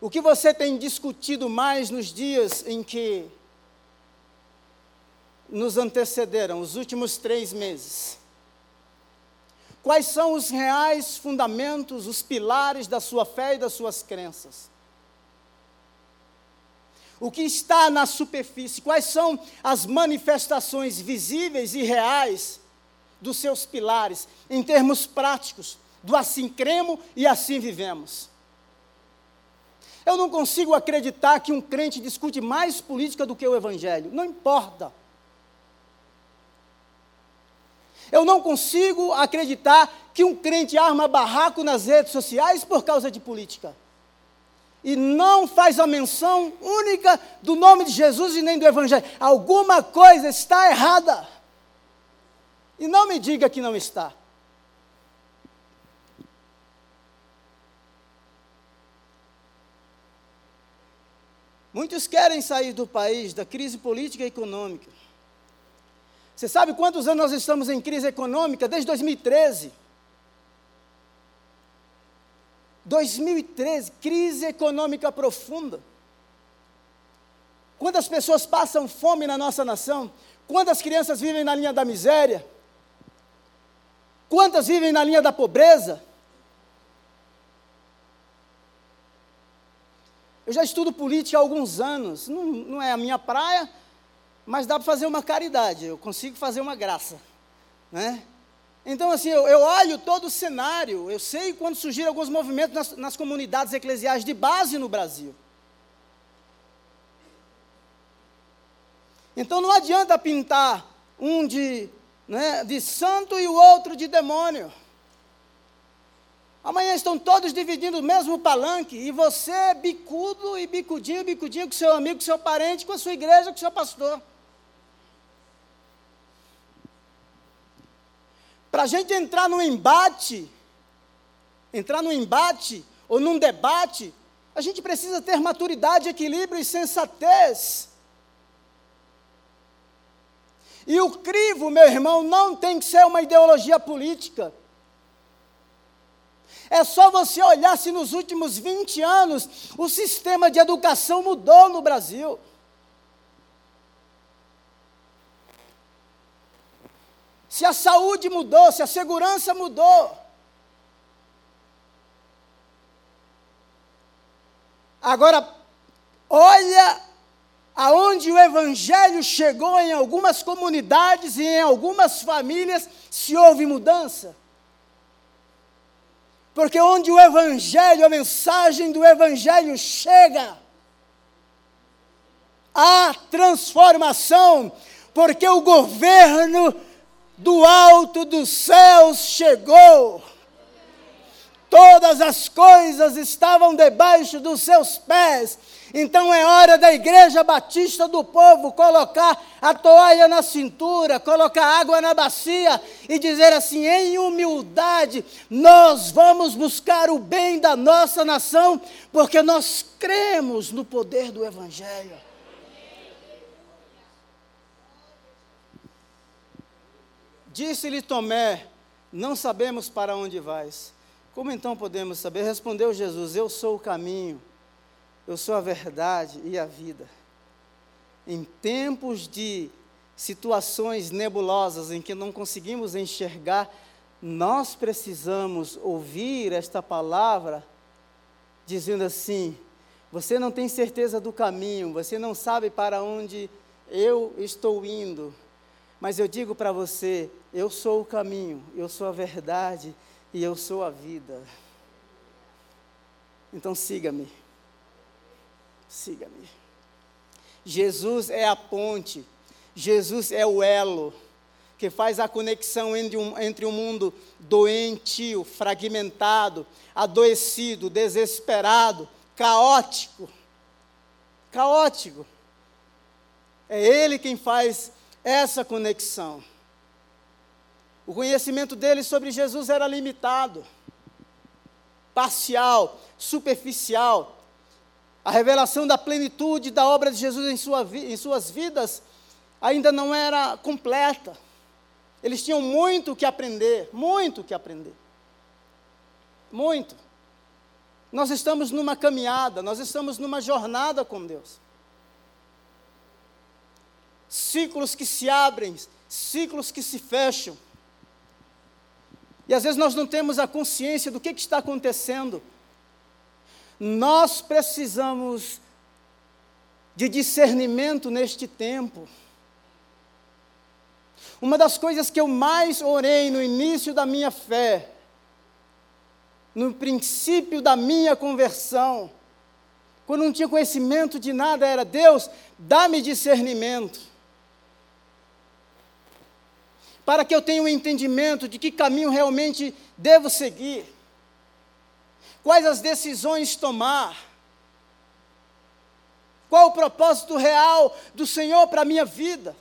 O que você tem discutido mais nos dias em que nos antecederam, os últimos três meses? Quais são os reais fundamentos, os pilares da sua fé e das suas crenças? O que está na superfície? Quais são as manifestações visíveis e reais dos seus pilares, em termos práticos? do assim cremos e assim vivemos. Eu não consigo acreditar que um crente discute mais política do que o evangelho, não importa. Eu não consigo acreditar que um crente arma barraco nas redes sociais por causa de política. E não faz a menção única do nome de Jesus e nem do Evangelho. Alguma coisa está errada. E não me diga que não está. Muitos querem sair do país, da crise política e econômica. Você sabe quantos anos nós estamos em crise econômica? Desde 2013. 2013, crise econômica profunda. Quantas pessoas passam fome na nossa nação? Quantas crianças vivem na linha da miséria? Quantas vivem na linha da pobreza? Eu já estudo política há alguns anos, não, não é a minha praia, mas dá para fazer uma caridade, eu consigo fazer uma graça. Né? Então, assim, eu, eu olho todo o cenário, eu sei quando surgiram alguns movimentos nas, nas comunidades eclesiais de base no Brasil. Então não adianta pintar um de, né, de santo e o outro de demônio. Amanhã estão todos dividindo o mesmo palanque e você é bicudo e bicudinho, bicudinho com seu amigo, com seu parente, com a sua igreja, com seu pastor. Para a gente entrar num embate, entrar num embate ou num debate, a gente precisa ter maturidade, equilíbrio e sensatez. E o crivo, meu irmão, não tem que ser uma ideologia política. É só você olhar se nos últimos 20 anos o sistema de educação mudou no Brasil. Se a saúde mudou, se a segurança mudou. Agora, olha aonde o evangelho chegou em algumas comunidades e em algumas famílias, se houve mudança. Porque onde o Evangelho, a mensagem do Evangelho chega, há transformação, porque o governo do alto dos céus chegou. Todas as coisas estavam debaixo dos seus pés, então é hora da igreja batista do povo colocar a toalha na cintura, colocar água na bacia e dizer assim: em humildade, nós vamos buscar o bem da nossa nação, porque nós cremos no poder do Evangelho. Disse-lhe Tomé: Não sabemos para onde vais. Como então podemos saber? Respondeu Jesus: Eu sou o caminho eu sou a verdade e a vida. Em tempos de situações nebulosas em que não conseguimos enxergar, nós precisamos ouvir esta palavra dizendo assim: você não tem certeza do caminho, você não sabe para onde eu estou indo, mas eu digo para você: eu sou o caminho, eu sou a verdade e eu sou a vida. Então siga-me siga-me. Jesus é a ponte, Jesus é o elo que faz a conexão entre um, entre um mundo doentio, fragmentado, adoecido, desesperado, caótico. Caótico. É Ele quem faz essa conexão. O conhecimento dele sobre Jesus era limitado, parcial, superficial, a revelação da plenitude da obra de Jesus em, sua em suas vidas ainda não era completa. Eles tinham muito que aprender, muito que aprender. Muito. Nós estamos numa caminhada, nós estamos numa jornada com Deus. Ciclos que se abrem, ciclos que se fecham. E às vezes nós não temos a consciência do que, que está acontecendo nós precisamos de discernimento neste tempo. Uma das coisas que eu mais orei no início da minha fé, no princípio da minha conversão, quando não tinha conhecimento de nada, era Deus, dá-me discernimento. Para que eu tenha um entendimento de que caminho realmente devo seguir quais as decisões tomar, qual o propósito real do Senhor para a minha vida.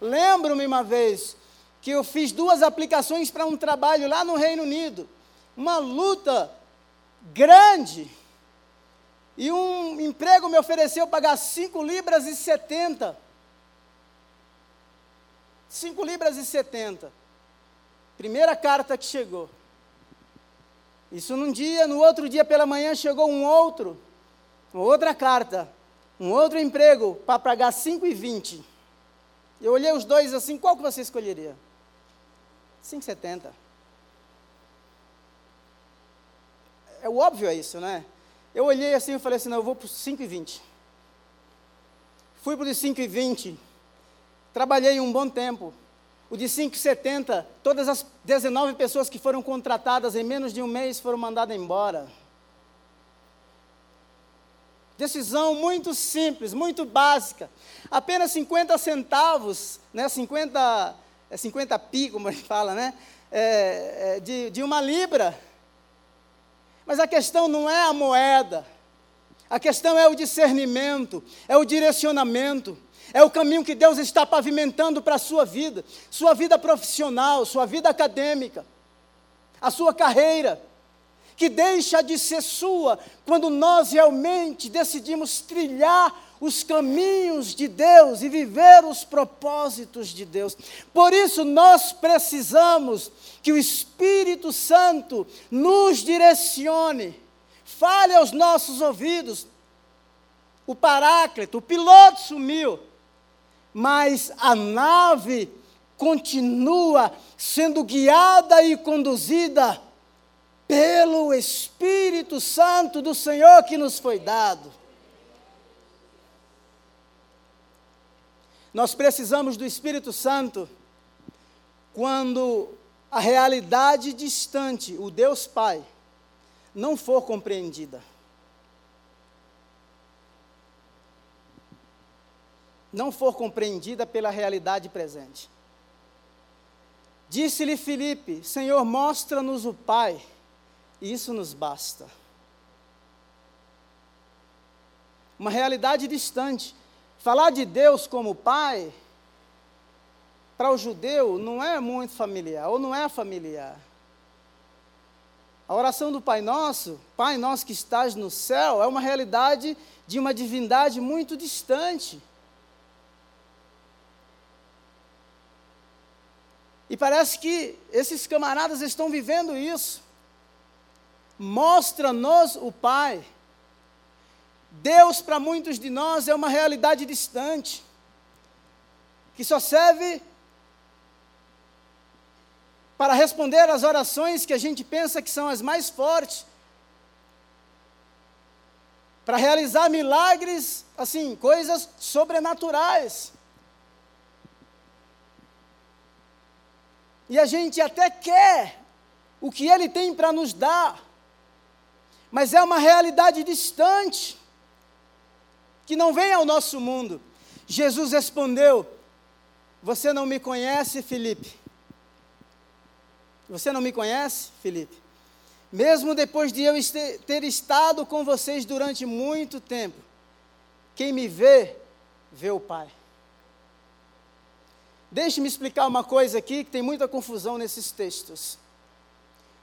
Lembro-me uma vez que eu fiz duas aplicações para um trabalho lá no Reino Unido, uma luta grande, e um emprego me ofereceu pagar 5 libras e 70. 5 libras e 70. Primeira carta que chegou. Isso num dia, no outro dia pela manhã chegou um outro, outra carta, um outro emprego para pagar 5,20. Eu olhei os dois assim, qual que você escolheria? 5,70. É óbvio é isso, né? Eu olhei assim e falei assim, não, eu vou para os 5,20. Fui para os 5,20. Trabalhei um bom tempo. O de 5,70, todas as 19 pessoas que foram contratadas em menos de um mês foram mandadas embora. Decisão muito simples, muito básica. Apenas 50 centavos, né, 50, é 50 pi, como a gente fala, né, é, é, de, de uma libra. Mas a questão não é a moeda. A questão é o discernimento, é o direcionamento. É o caminho que Deus está pavimentando para a sua vida, sua vida profissional, sua vida acadêmica, a sua carreira, que deixa de ser sua quando nós realmente decidimos trilhar os caminhos de Deus e viver os propósitos de Deus. Por isso nós precisamos que o Espírito Santo nos direcione, fale aos nossos ouvidos. O Paráclito, o piloto sumiu mas a nave continua sendo guiada e conduzida pelo Espírito Santo do Senhor que nos foi dado. Nós precisamos do Espírito Santo quando a realidade distante, o Deus Pai, não for compreendida. não for compreendida pela realidade presente. Disse-lhe Filipe: Senhor, mostra-nos o Pai, e isso nos basta. Uma realidade distante. Falar de Deus como Pai, para o judeu, não é muito familiar, ou não é familiar. A oração do Pai Nosso, Pai Nosso que estás no céu, é uma realidade de uma divindade muito distante. E parece que esses camaradas estão vivendo isso. Mostra-nos o Pai. Deus, para muitos de nós, é uma realidade distante, que só serve para responder às orações que a gente pensa que são as mais fortes, para realizar milagres, assim, coisas sobrenaturais. E a gente até quer o que Ele tem para nos dar, mas é uma realidade distante, que não vem ao nosso mundo. Jesus respondeu: Você não me conhece, Felipe? Você não me conhece, Felipe? Mesmo depois de eu ter estado com vocês durante muito tempo, quem me vê, vê o Pai. Deixe-me explicar uma coisa aqui que tem muita confusão nesses textos.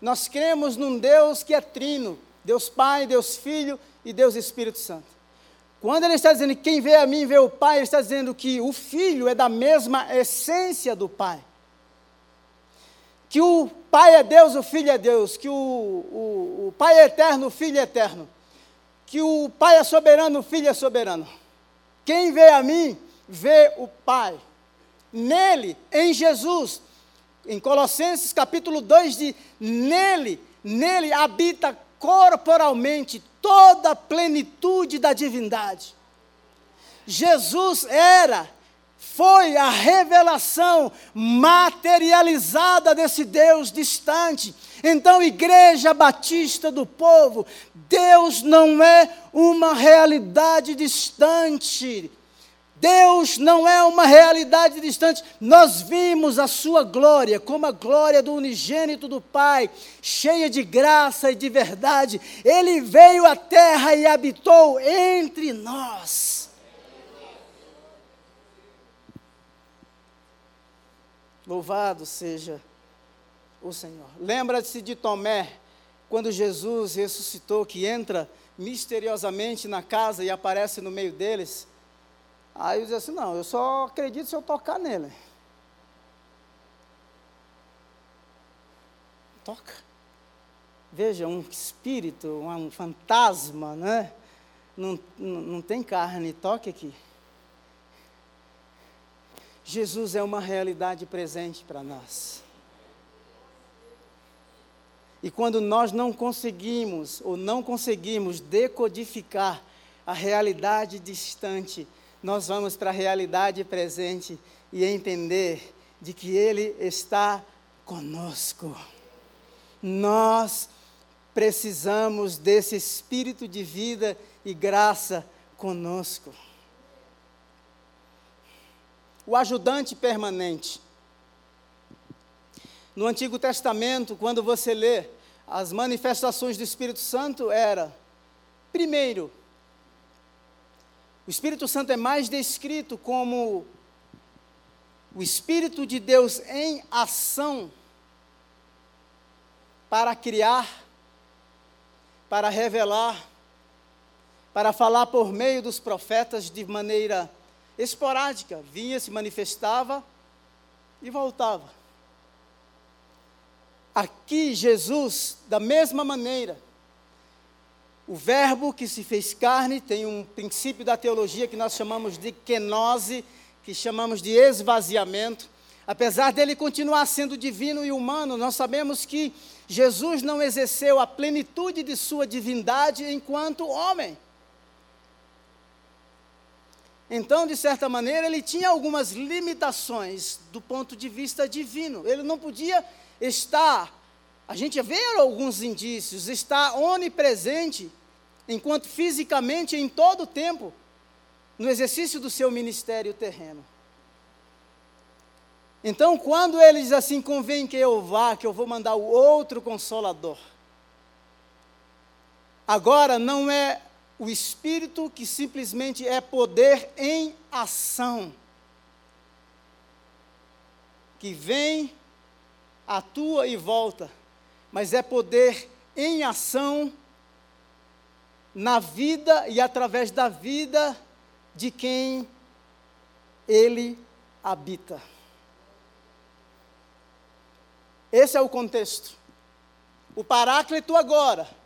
Nós cremos num Deus que é trino, Deus Pai, Deus Filho e Deus Espírito Santo. Quando ele está dizendo que quem vê a mim vê o Pai, ele está dizendo que o Filho é da mesma essência do Pai. Que o Pai é Deus, o Filho é Deus. Que o, o, o Pai é eterno, o Filho é eterno. Que o Pai é soberano, o Filho é soberano. Quem vê a mim, vê o Pai nele, em Jesus. Em Colossenses capítulo 2 de nele, nele habita corporalmente toda a plenitude da divindade. Jesus era, foi a revelação materializada desse Deus distante. Então, Igreja Batista do Povo, Deus não é uma realidade distante. Deus não é uma realidade distante. Nós vimos a sua glória como a glória do unigênito do Pai, cheia de graça e de verdade. Ele veio à terra e habitou entre nós. Louvado seja o Senhor. Lembra-se de Tomé, quando Jesus ressuscitou, que entra misteriosamente na casa e aparece no meio deles. Aí disse assim, não, eu só acredito se eu tocar nele. Toca. veja, um espírito, um fantasma, né? Não, não, não tem carne, toque aqui. Jesus é uma realidade presente para nós. E quando nós não conseguimos ou não conseguimos decodificar a realidade distante, nós vamos para a realidade presente e entender de que Ele está conosco. Nós precisamos desse espírito de vida e graça conosco. O ajudante permanente. No Antigo Testamento, quando você lê as manifestações do Espírito Santo, era, primeiro, o Espírito Santo é mais descrito como o Espírito de Deus em ação para criar, para revelar, para falar por meio dos profetas de maneira esporádica. Vinha, se manifestava e voltava. Aqui, Jesus, da mesma maneira, o Verbo que se fez carne tem um princípio da teologia que nós chamamos de kenose, que chamamos de esvaziamento. Apesar dele continuar sendo divino e humano, nós sabemos que Jesus não exerceu a plenitude de sua divindade enquanto homem. Então, de certa maneira, ele tinha algumas limitações do ponto de vista divino. Ele não podia estar, a gente vê alguns indícios, está onipresente enquanto fisicamente em todo o tempo, no exercício do seu ministério terreno. Então, quando ele diz assim, convém que eu vá, que eu vou mandar o outro consolador. Agora não é o Espírito que simplesmente é poder em ação, que vem, atua e volta, mas é poder em ação na vida e através da vida de quem ele habita. Esse é o contexto. O Paráclito agora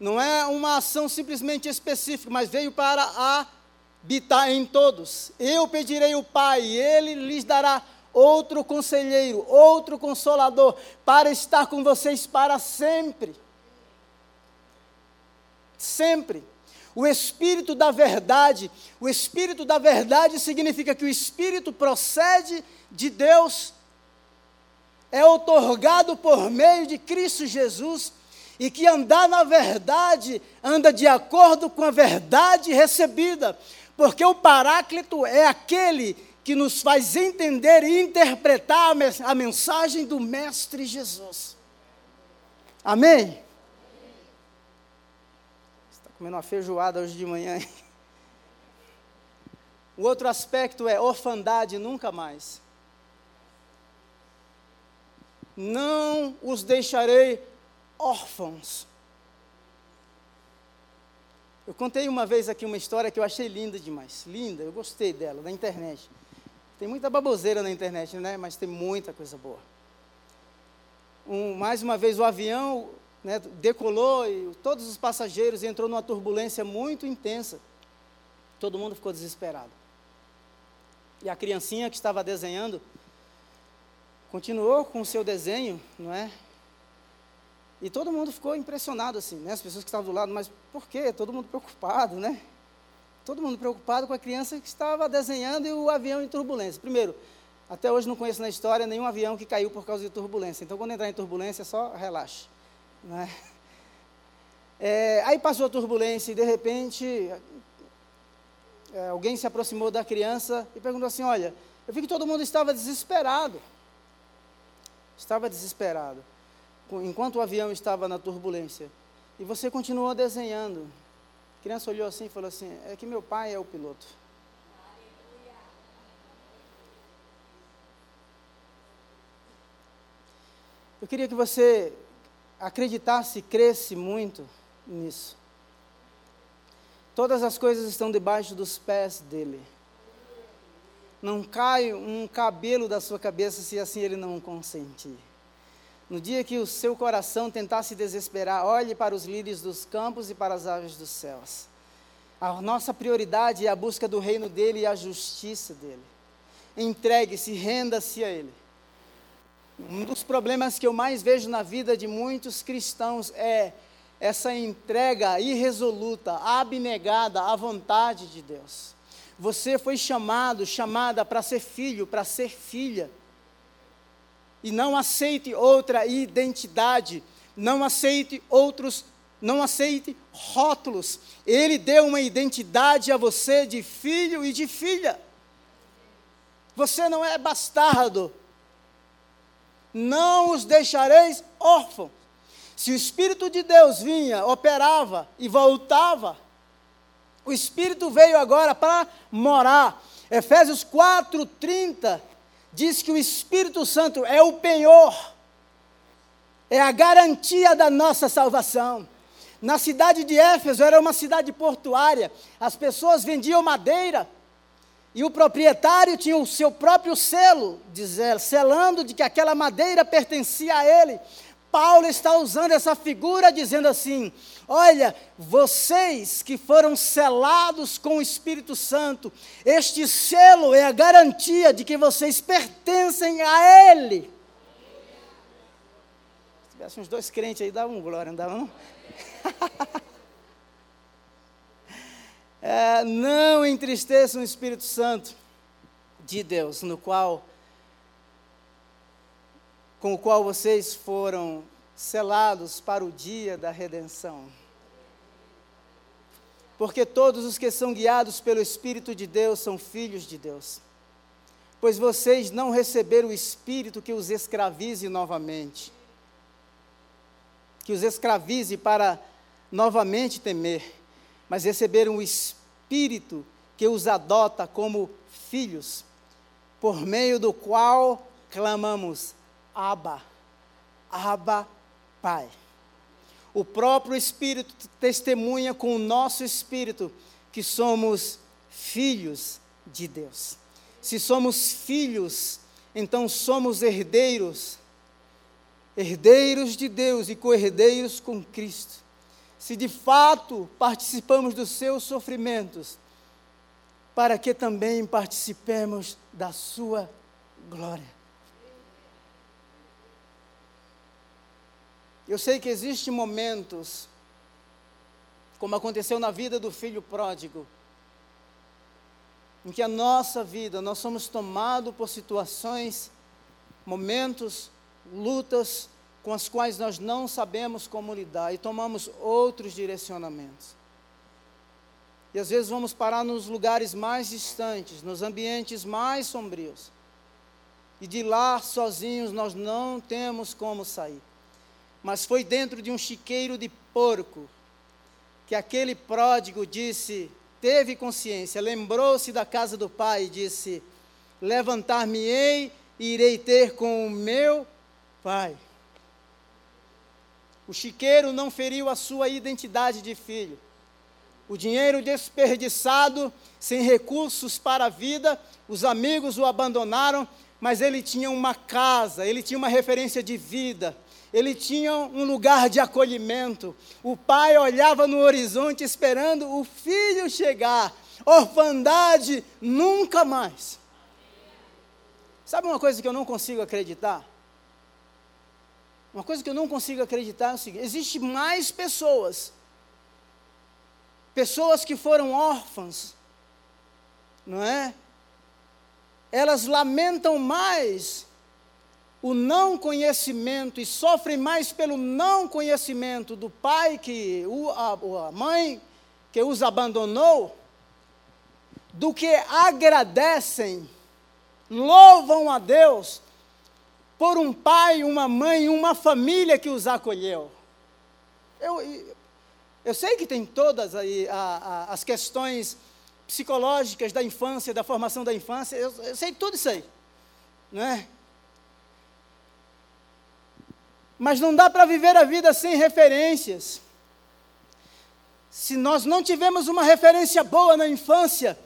não é uma ação simplesmente específica, mas veio para habitar em todos. Eu pedirei o Pai, e ele lhes dará outro conselheiro, outro consolador, para estar com vocês para sempre sempre. O Espírito da Verdade, o Espírito da Verdade significa que o Espírito procede de Deus, é otorgado por meio de Cristo Jesus, e que andar na verdade anda de acordo com a verdade recebida, porque o Paráclito é aquele que nos faz entender e interpretar a mensagem do Mestre Jesus. Amém? comendo uma feijoada hoje de manhã. O outro aspecto é orfandade nunca mais. Não os deixarei órfãos. Eu contei uma vez aqui uma história que eu achei linda demais. Linda, eu gostei dela, da internet. Tem muita baboseira na internet, né? Mas tem muita coisa boa. Um, mais uma vez, o avião né, decolou e todos os passageiros entrou numa turbulência muito intensa. Todo mundo ficou desesperado. E a criancinha que estava desenhando continuou com o seu desenho, não é? E todo mundo ficou impressionado assim, né? As pessoas que estavam do lado, mas por quê? Todo mundo preocupado, né? Todo mundo preocupado com a criança que estava desenhando e o avião em turbulência. Primeiro, até hoje não conheço na história nenhum avião que caiu por causa de turbulência. Então, quando entrar em turbulência, só relaxe. Né? É, aí passou a turbulência e de repente é, alguém se aproximou da criança e perguntou assim: Olha, eu vi que todo mundo estava desesperado. Estava desesperado. Enquanto o avião estava na turbulência. E você continuou desenhando. A criança olhou assim e falou assim: É que meu pai é o piloto. Eu queria que você acreditasse, cresce muito nisso. Todas as coisas estão debaixo dos pés dele. Não cai um cabelo da sua cabeça se assim ele não consentir. No dia que o seu coração tentar se desesperar, olhe para os lírios dos campos e para as aves dos céus. A nossa prioridade é a busca do reino dele e a justiça dele. Entregue-se, renda-se a ele. Um dos problemas que eu mais vejo na vida de muitos cristãos é essa entrega irresoluta, abnegada à vontade de Deus. Você foi chamado, chamada para ser filho, para ser filha. E não aceite outra identidade, não aceite outros, não aceite rótulos. Ele deu uma identidade a você de filho e de filha. Você não é bastardo. Não os deixareis órfãos. Se o Espírito de Deus vinha, operava e voltava, o Espírito veio agora para morar. Efésios 4:30 diz que o Espírito Santo é o penhor, é a garantia da nossa salvação. Na cidade de Éfeso era uma cidade portuária, as pessoas vendiam madeira e o proprietário tinha o seu próprio selo, dizer, selando de que aquela madeira pertencia a ele. Paulo está usando essa figura dizendo assim: olha, vocês que foram selados com o Espírito Santo, este selo é a garantia de que vocês pertencem a Ele. Se tivesse uns dois crentes aí, dá um glória, não dá um? é, não entristeçam o Espírito Santo de Deus, no qual com o qual vocês foram selados para o dia da redenção. Porque todos os que são guiados pelo Espírito de Deus são filhos de Deus. Pois vocês não receberam o Espírito que os escravize novamente, que os escravize para novamente temer, mas receberam o Espírito que os adota como filhos, por meio do qual clamamos: Abba, Abba, Pai. O próprio Espírito testemunha com o nosso espírito que somos filhos de Deus. Se somos filhos, então somos herdeiros, herdeiros de Deus e co-herdeiros com Cristo. Se de fato participamos dos seus sofrimentos, para que também participemos da sua glória. Eu sei que existem momentos, como aconteceu na vida do filho pródigo, em que a nossa vida, nós somos tomados por situações, momentos, lutas com as quais nós não sabemos como lidar e tomamos outros direcionamentos. E às vezes vamos parar nos lugares mais distantes, nos ambientes mais sombrios. E de lá sozinhos nós não temos como sair mas foi dentro de um chiqueiro de porco que aquele pródigo disse, teve consciência, lembrou-se da casa do pai e disse: Levantar-me-ei e irei ter com o meu pai. O chiqueiro não feriu a sua identidade de filho. O dinheiro desperdiçado, sem recursos para a vida, os amigos o abandonaram, mas ele tinha uma casa, ele tinha uma referência de vida ele tinha um lugar de acolhimento. O pai olhava no horizonte esperando o filho chegar. Orfandade nunca mais. Sabe uma coisa que eu não consigo acreditar? Uma coisa que eu não consigo acreditar é o seguinte: existe mais pessoas, pessoas que foram órfãs, não é? Elas lamentam mais o não conhecimento e sofrem mais pelo não conhecimento do pai que o, a, a mãe que os abandonou, do que agradecem, louvam a Deus por um pai, uma mãe, uma família que os acolheu. Eu, eu sei que tem todas aí a, a, as questões psicológicas da infância, da formação da infância, eu, eu sei tudo isso aí, não é? Mas não dá para viver a vida sem referências. Se nós não tivemos uma referência boa na infância,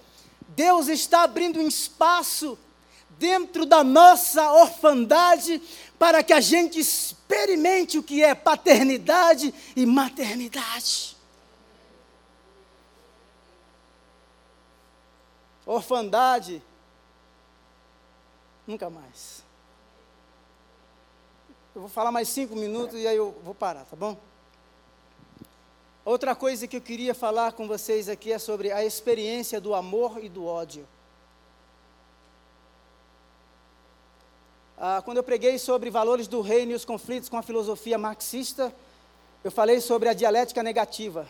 Deus está abrindo um espaço dentro da nossa orfandade para que a gente experimente o que é paternidade e maternidade. Orfandade, nunca mais. Eu vou falar mais cinco minutos e aí eu vou parar, tá bom? Outra coisa que eu queria falar com vocês aqui é sobre a experiência do amor e do ódio. Ah, quando eu preguei sobre valores do reino e os conflitos com a filosofia marxista, eu falei sobre a dialética negativa.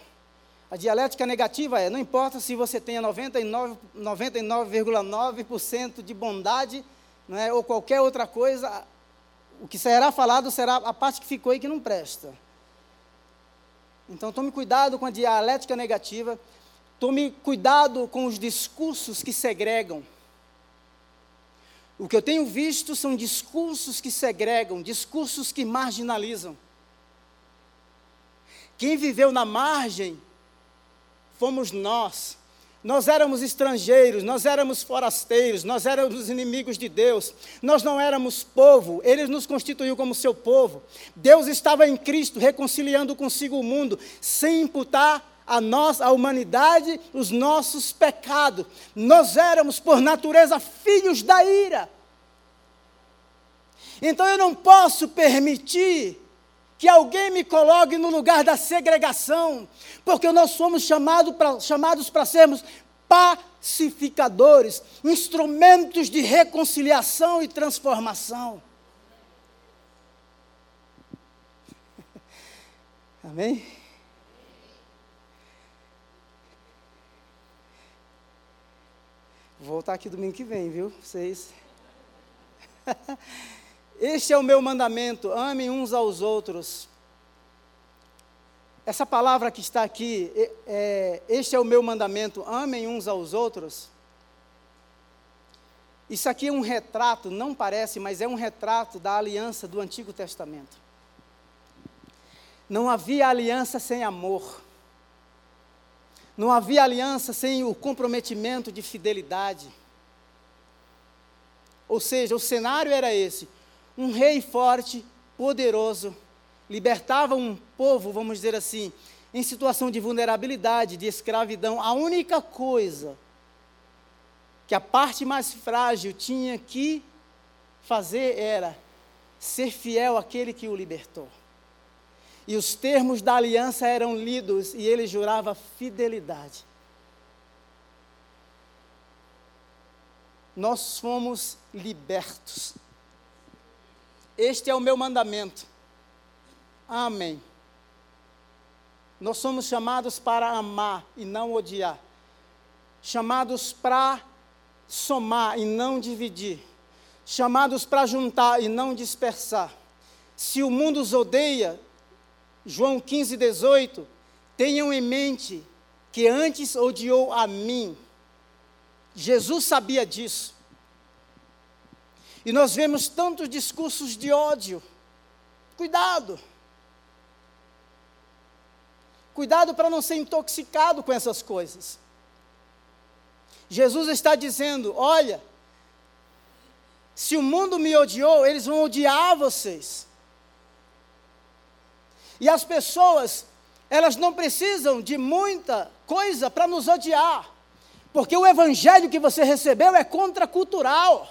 A dialética negativa é: não importa se você tenha 99,9% 99, de bondade, não é, ou qualquer outra coisa, o que será falado será a parte que ficou e que não presta. Então tome cuidado com a dialética negativa, tome cuidado com os discursos que segregam. O que eu tenho visto são discursos que segregam, discursos que marginalizam. Quem viveu na margem fomos nós. Nós éramos estrangeiros, nós éramos forasteiros, nós éramos inimigos de Deus, nós não éramos povo, Ele nos constituiu como seu povo. Deus estava em Cristo reconciliando consigo o mundo, sem imputar a nós, a humanidade, os nossos pecados. Nós éramos, por natureza, filhos da ira. Então eu não posso permitir que alguém me coloque no lugar da segregação, porque nós somos chamado pra, chamados para sermos pacificadores, instrumentos de reconciliação e transformação. Amém? Vou voltar aqui domingo que vem, viu? Vocês. Este é o meu mandamento: amem uns aos outros. Essa palavra que está aqui, é, este é o meu mandamento: amem uns aos outros. Isso aqui é um retrato, não parece, mas é um retrato da aliança do Antigo Testamento. Não havia aliança sem amor. Não havia aliança sem o comprometimento de fidelidade. Ou seja, o cenário era esse: um rei forte, poderoso, libertava um povo, vamos dizer assim, em situação de vulnerabilidade, de escravidão. A única coisa que a parte mais frágil tinha que fazer era ser fiel àquele que o libertou. E os termos da aliança eram lidos e ele jurava fidelidade. Nós fomos libertos. Este é o meu mandamento. Amém. Nós somos chamados para amar e não odiar. Chamados para somar e não dividir. Chamados para juntar e não dispersar. Se o mundo os odeia, João 15, 18, tenham em mente que antes odiou a mim. Jesus sabia disso. E nós vemos tantos discursos de ódio. Cuidado. Cuidado para não ser intoxicado com essas coisas. Jesus está dizendo: olha, se o mundo me odiou, eles vão odiar vocês. E as pessoas, elas não precisam de muita coisa para nos odiar, porque o evangelho que você recebeu é contracultural.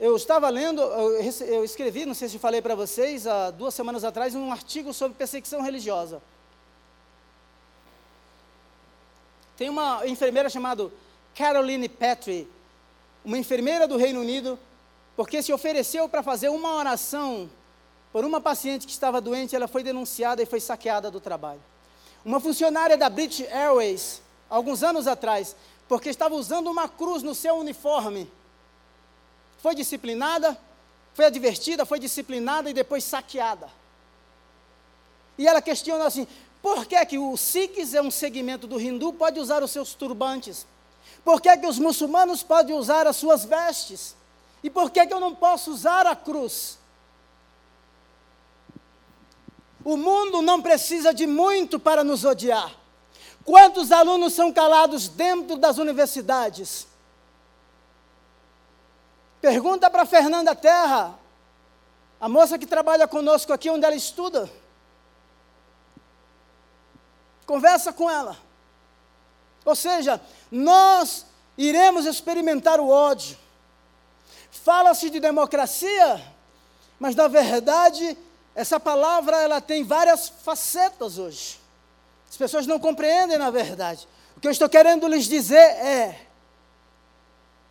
Eu estava lendo, eu escrevi, não sei se falei para vocês, há duas semanas atrás, um artigo sobre perseguição religiosa. Tem uma enfermeira chamada Caroline Petrie, uma enfermeira do Reino Unido, porque se ofereceu para fazer uma oração por uma paciente que estava doente, ela foi denunciada e foi saqueada do trabalho. Uma funcionária da British Airways, alguns anos atrás, porque estava usando uma cruz no seu uniforme, foi disciplinada, foi advertida, foi disciplinada e depois saqueada. E ela questiona assim: por que, que o Sikhs é um segmento do hindu, pode usar os seus turbantes? Por que, que os muçulmanos podem usar as suas vestes? E por que, que eu não posso usar a cruz? O mundo não precisa de muito para nos odiar. Quantos alunos são calados dentro das universidades? Pergunta para Fernanda Terra, a moça que trabalha conosco aqui, onde ela estuda. Conversa com ela. Ou seja, nós iremos experimentar o ódio. Fala-se de democracia, mas na verdade, essa palavra ela tem várias facetas hoje. As pessoas não compreendem na verdade. O que eu estou querendo lhes dizer é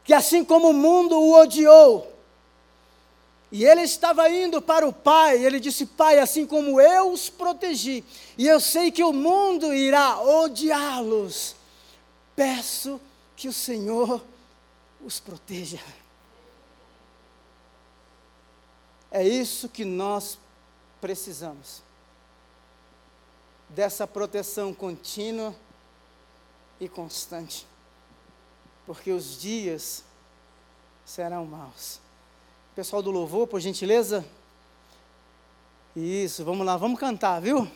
que assim como o mundo o odiou, e ele estava indo para o Pai, ele disse: Pai, assim como eu os protegi, e eu sei que o mundo irá odiá-los, peço que o Senhor os proteja. É isso que nós precisamos. Dessa proteção contínua e constante. Porque os dias serão maus. Pessoal do louvor, por gentileza. Isso, vamos lá, vamos cantar, viu?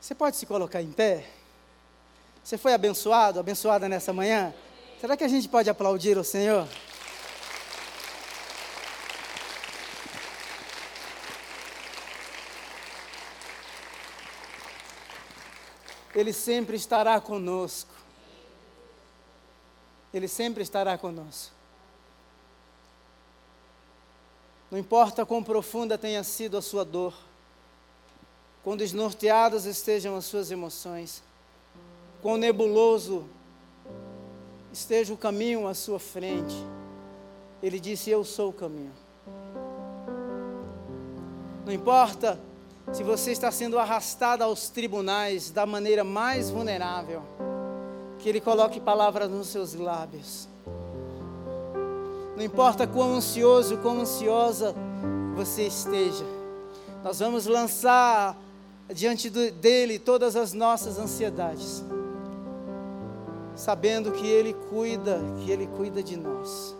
Você pode se colocar em pé? Você foi abençoado, abençoada nessa manhã? Será que a gente pode aplaudir o Senhor? Ele sempre estará conosco. Ele sempre estará conosco. Não importa quão profunda tenha sido a sua dor, quão desnorteadas estejam as suas emoções, quão nebuloso esteja o caminho à sua frente, Ele disse: Eu sou o caminho. Não importa se você está sendo arrastado aos tribunais da maneira mais vulnerável, que Ele coloque palavras nos seus lábios. Não importa quão ansioso, quão ansiosa você esteja, nós vamos lançar diante dele todas as nossas ansiedades, sabendo que Ele cuida, que Ele cuida de nós.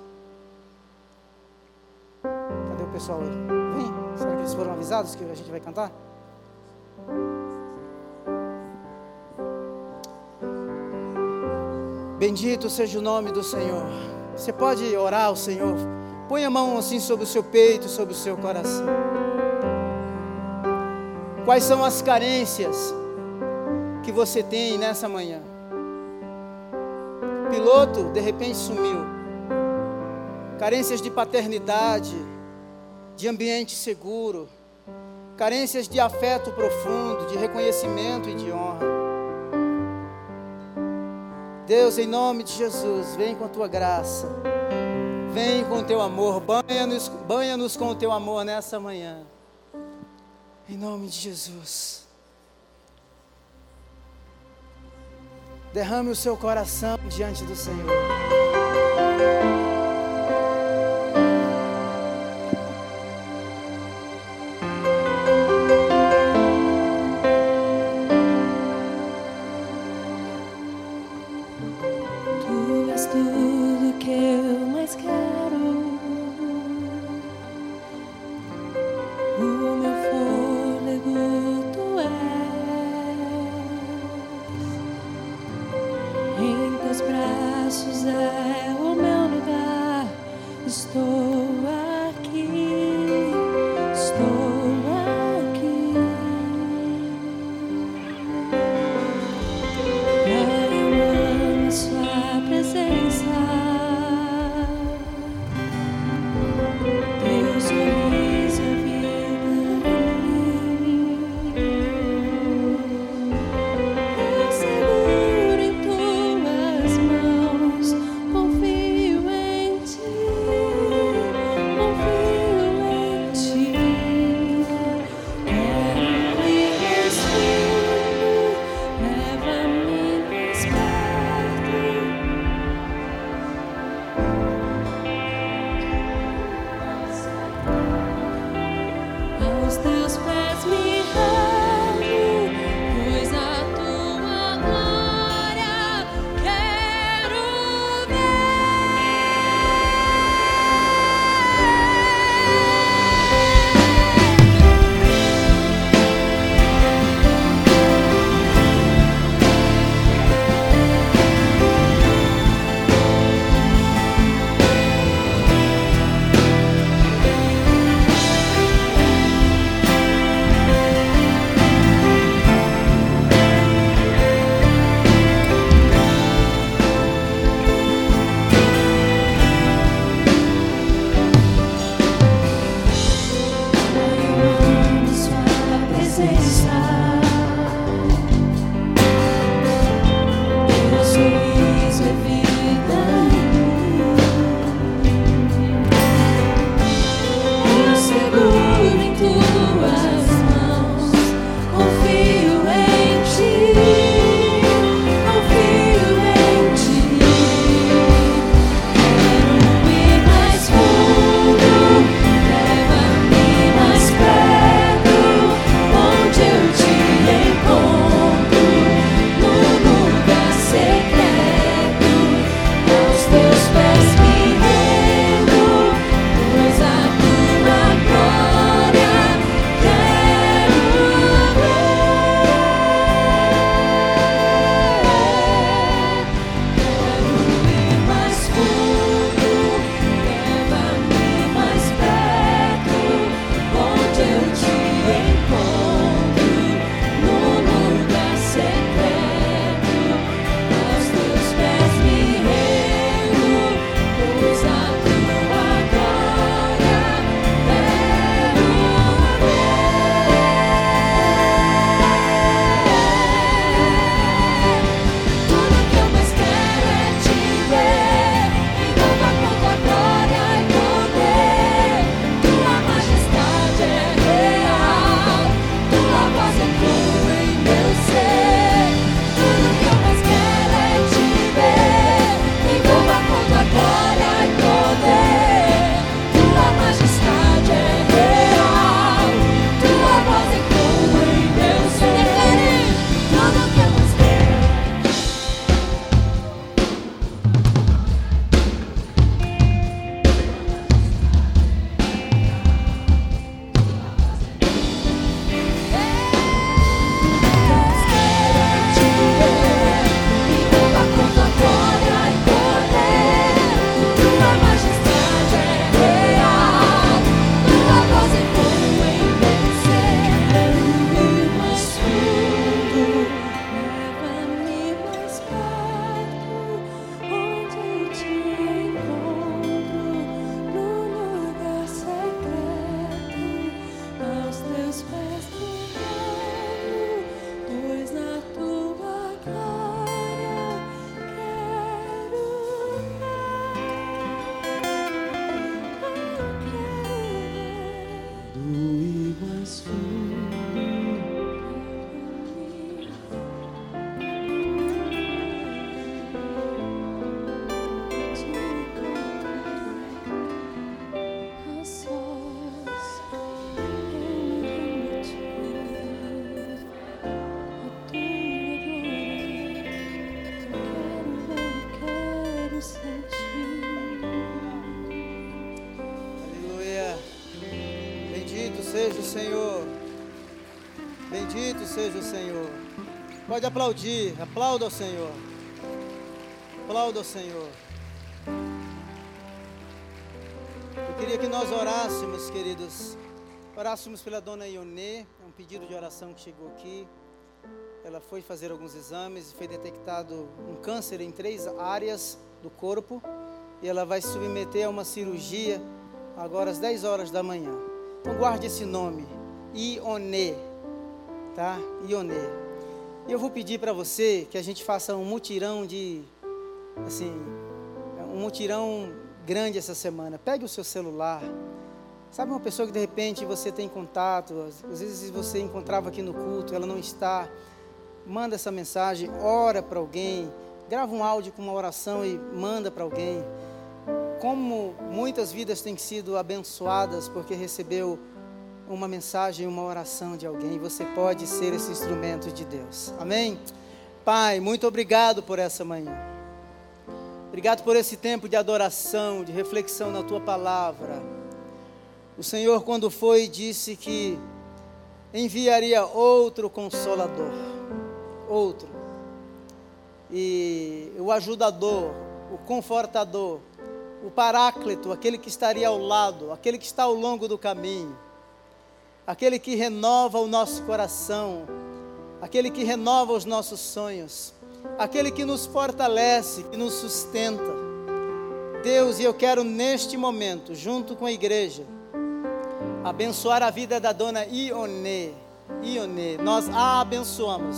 Cadê o pessoal? Vem. Será que eles foram avisados que a gente vai cantar? Bendito seja o nome do Senhor. Você pode orar ao Senhor. Põe a mão assim sobre o seu peito, sobre o seu coração. Quais são as carências que você tem nessa manhã? Piloto, de repente sumiu. Carências de paternidade, de ambiente seguro, carências de afeto profundo, de reconhecimento e de honra. Deus, em nome de Jesus, vem com a tua graça, vem com o teu amor, banha-nos banha com o teu amor nessa manhã, em nome de Jesus. Derrame o seu coração diante do Senhor. Pode aplaudir, aplauda ao Senhor. Aplauda ao Senhor. Eu queria que nós orássemos, queridos. Orássemos pela dona Ionê. É um pedido de oração que chegou aqui. Ela foi fazer alguns exames e foi detectado um câncer em três áreas do corpo. E ela vai se submeter a uma cirurgia agora às 10 horas da manhã. Então guarde esse nome, Ionê, tá? Ionê. E eu vou pedir para você que a gente faça um mutirão de, assim, um mutirão grande essa semana. Pegue o seu celular. Sabe uma pessoa que de repente você tem contato, às vezes você encontrava aqui no culto, ela não está. Manda essa mensagem, ora para alguém, grava um áudio com uma oração e manda para alguém como muitas vidas têm sido abençoadas porque recebeu uma mensagem, uma oração de alguém. Você pode ser esse instrumento de Deus. Amém? Pai, muito obrigado por essa manhã. Obrigado por esse tempo de adoração, de reflexão na tua palavra. O Senhor, quando foi, disse que enviaria outro consolador, outro. E o ajudador, o confortador, o Paráclito, aquele que estaria ao lado, aquele que está ao longo do caminho, aquele que renova o nosso coração, aquele que renova os nossos sonhos, aquele que nos fortalece, que nos sustenta. Deus, e eu quero neste momento, junto com a igreja, abençoar a vida da dona Ionê. Ionê, nós a abençoamos.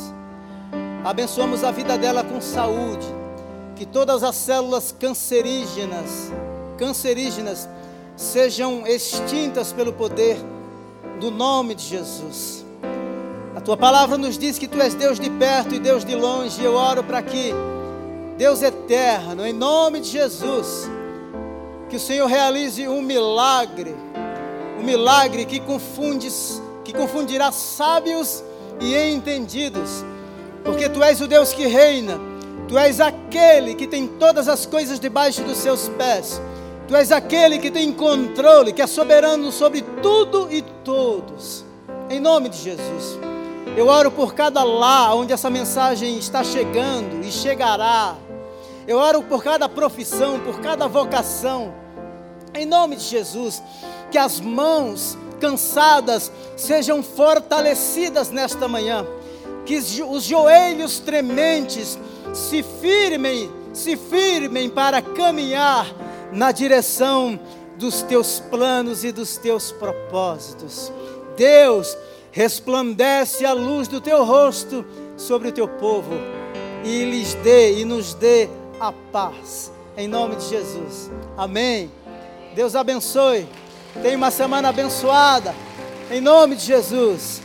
Abençoamos a vida dela com saúde, que todas as células cancerígenas, cancerígenas sejam extintas pelo poder do nome de Jesus. A tua palavra nos diz que tu és Deus de perto e Deus de longe. Eu oro para que Deus eterno, em nome de Jesus, que o Senhor realize um milagre, um milagre que confunde, que confundirá sábios e entendidos, porque tu és o Deus que reina Tu és aquele que tem todas as coisas debaixo dos seus pés. Tu és aquele que tem controle, que é soberano sobre tudo e todos. Em nome de Jesus. Eu oro por cada lá onde essa mensagem está chegando e chegará. Eu oro por cada profissão, por cada vocação. Em nome de Jesus, que as mãos cansadas sejam fortalecidas nesta manhã, que os joelhos trementes se firmem, se firmem para caminhar na direção dos teus planos e dos teus propósitos. Deus, resplandece a luz do teu rosto sobre o teu povo e lhes dê e nos dê a paz. Em nome de Jesus. Amém. Deus abençoe. Tenha uma semana abençoada. Em nome de Jesus.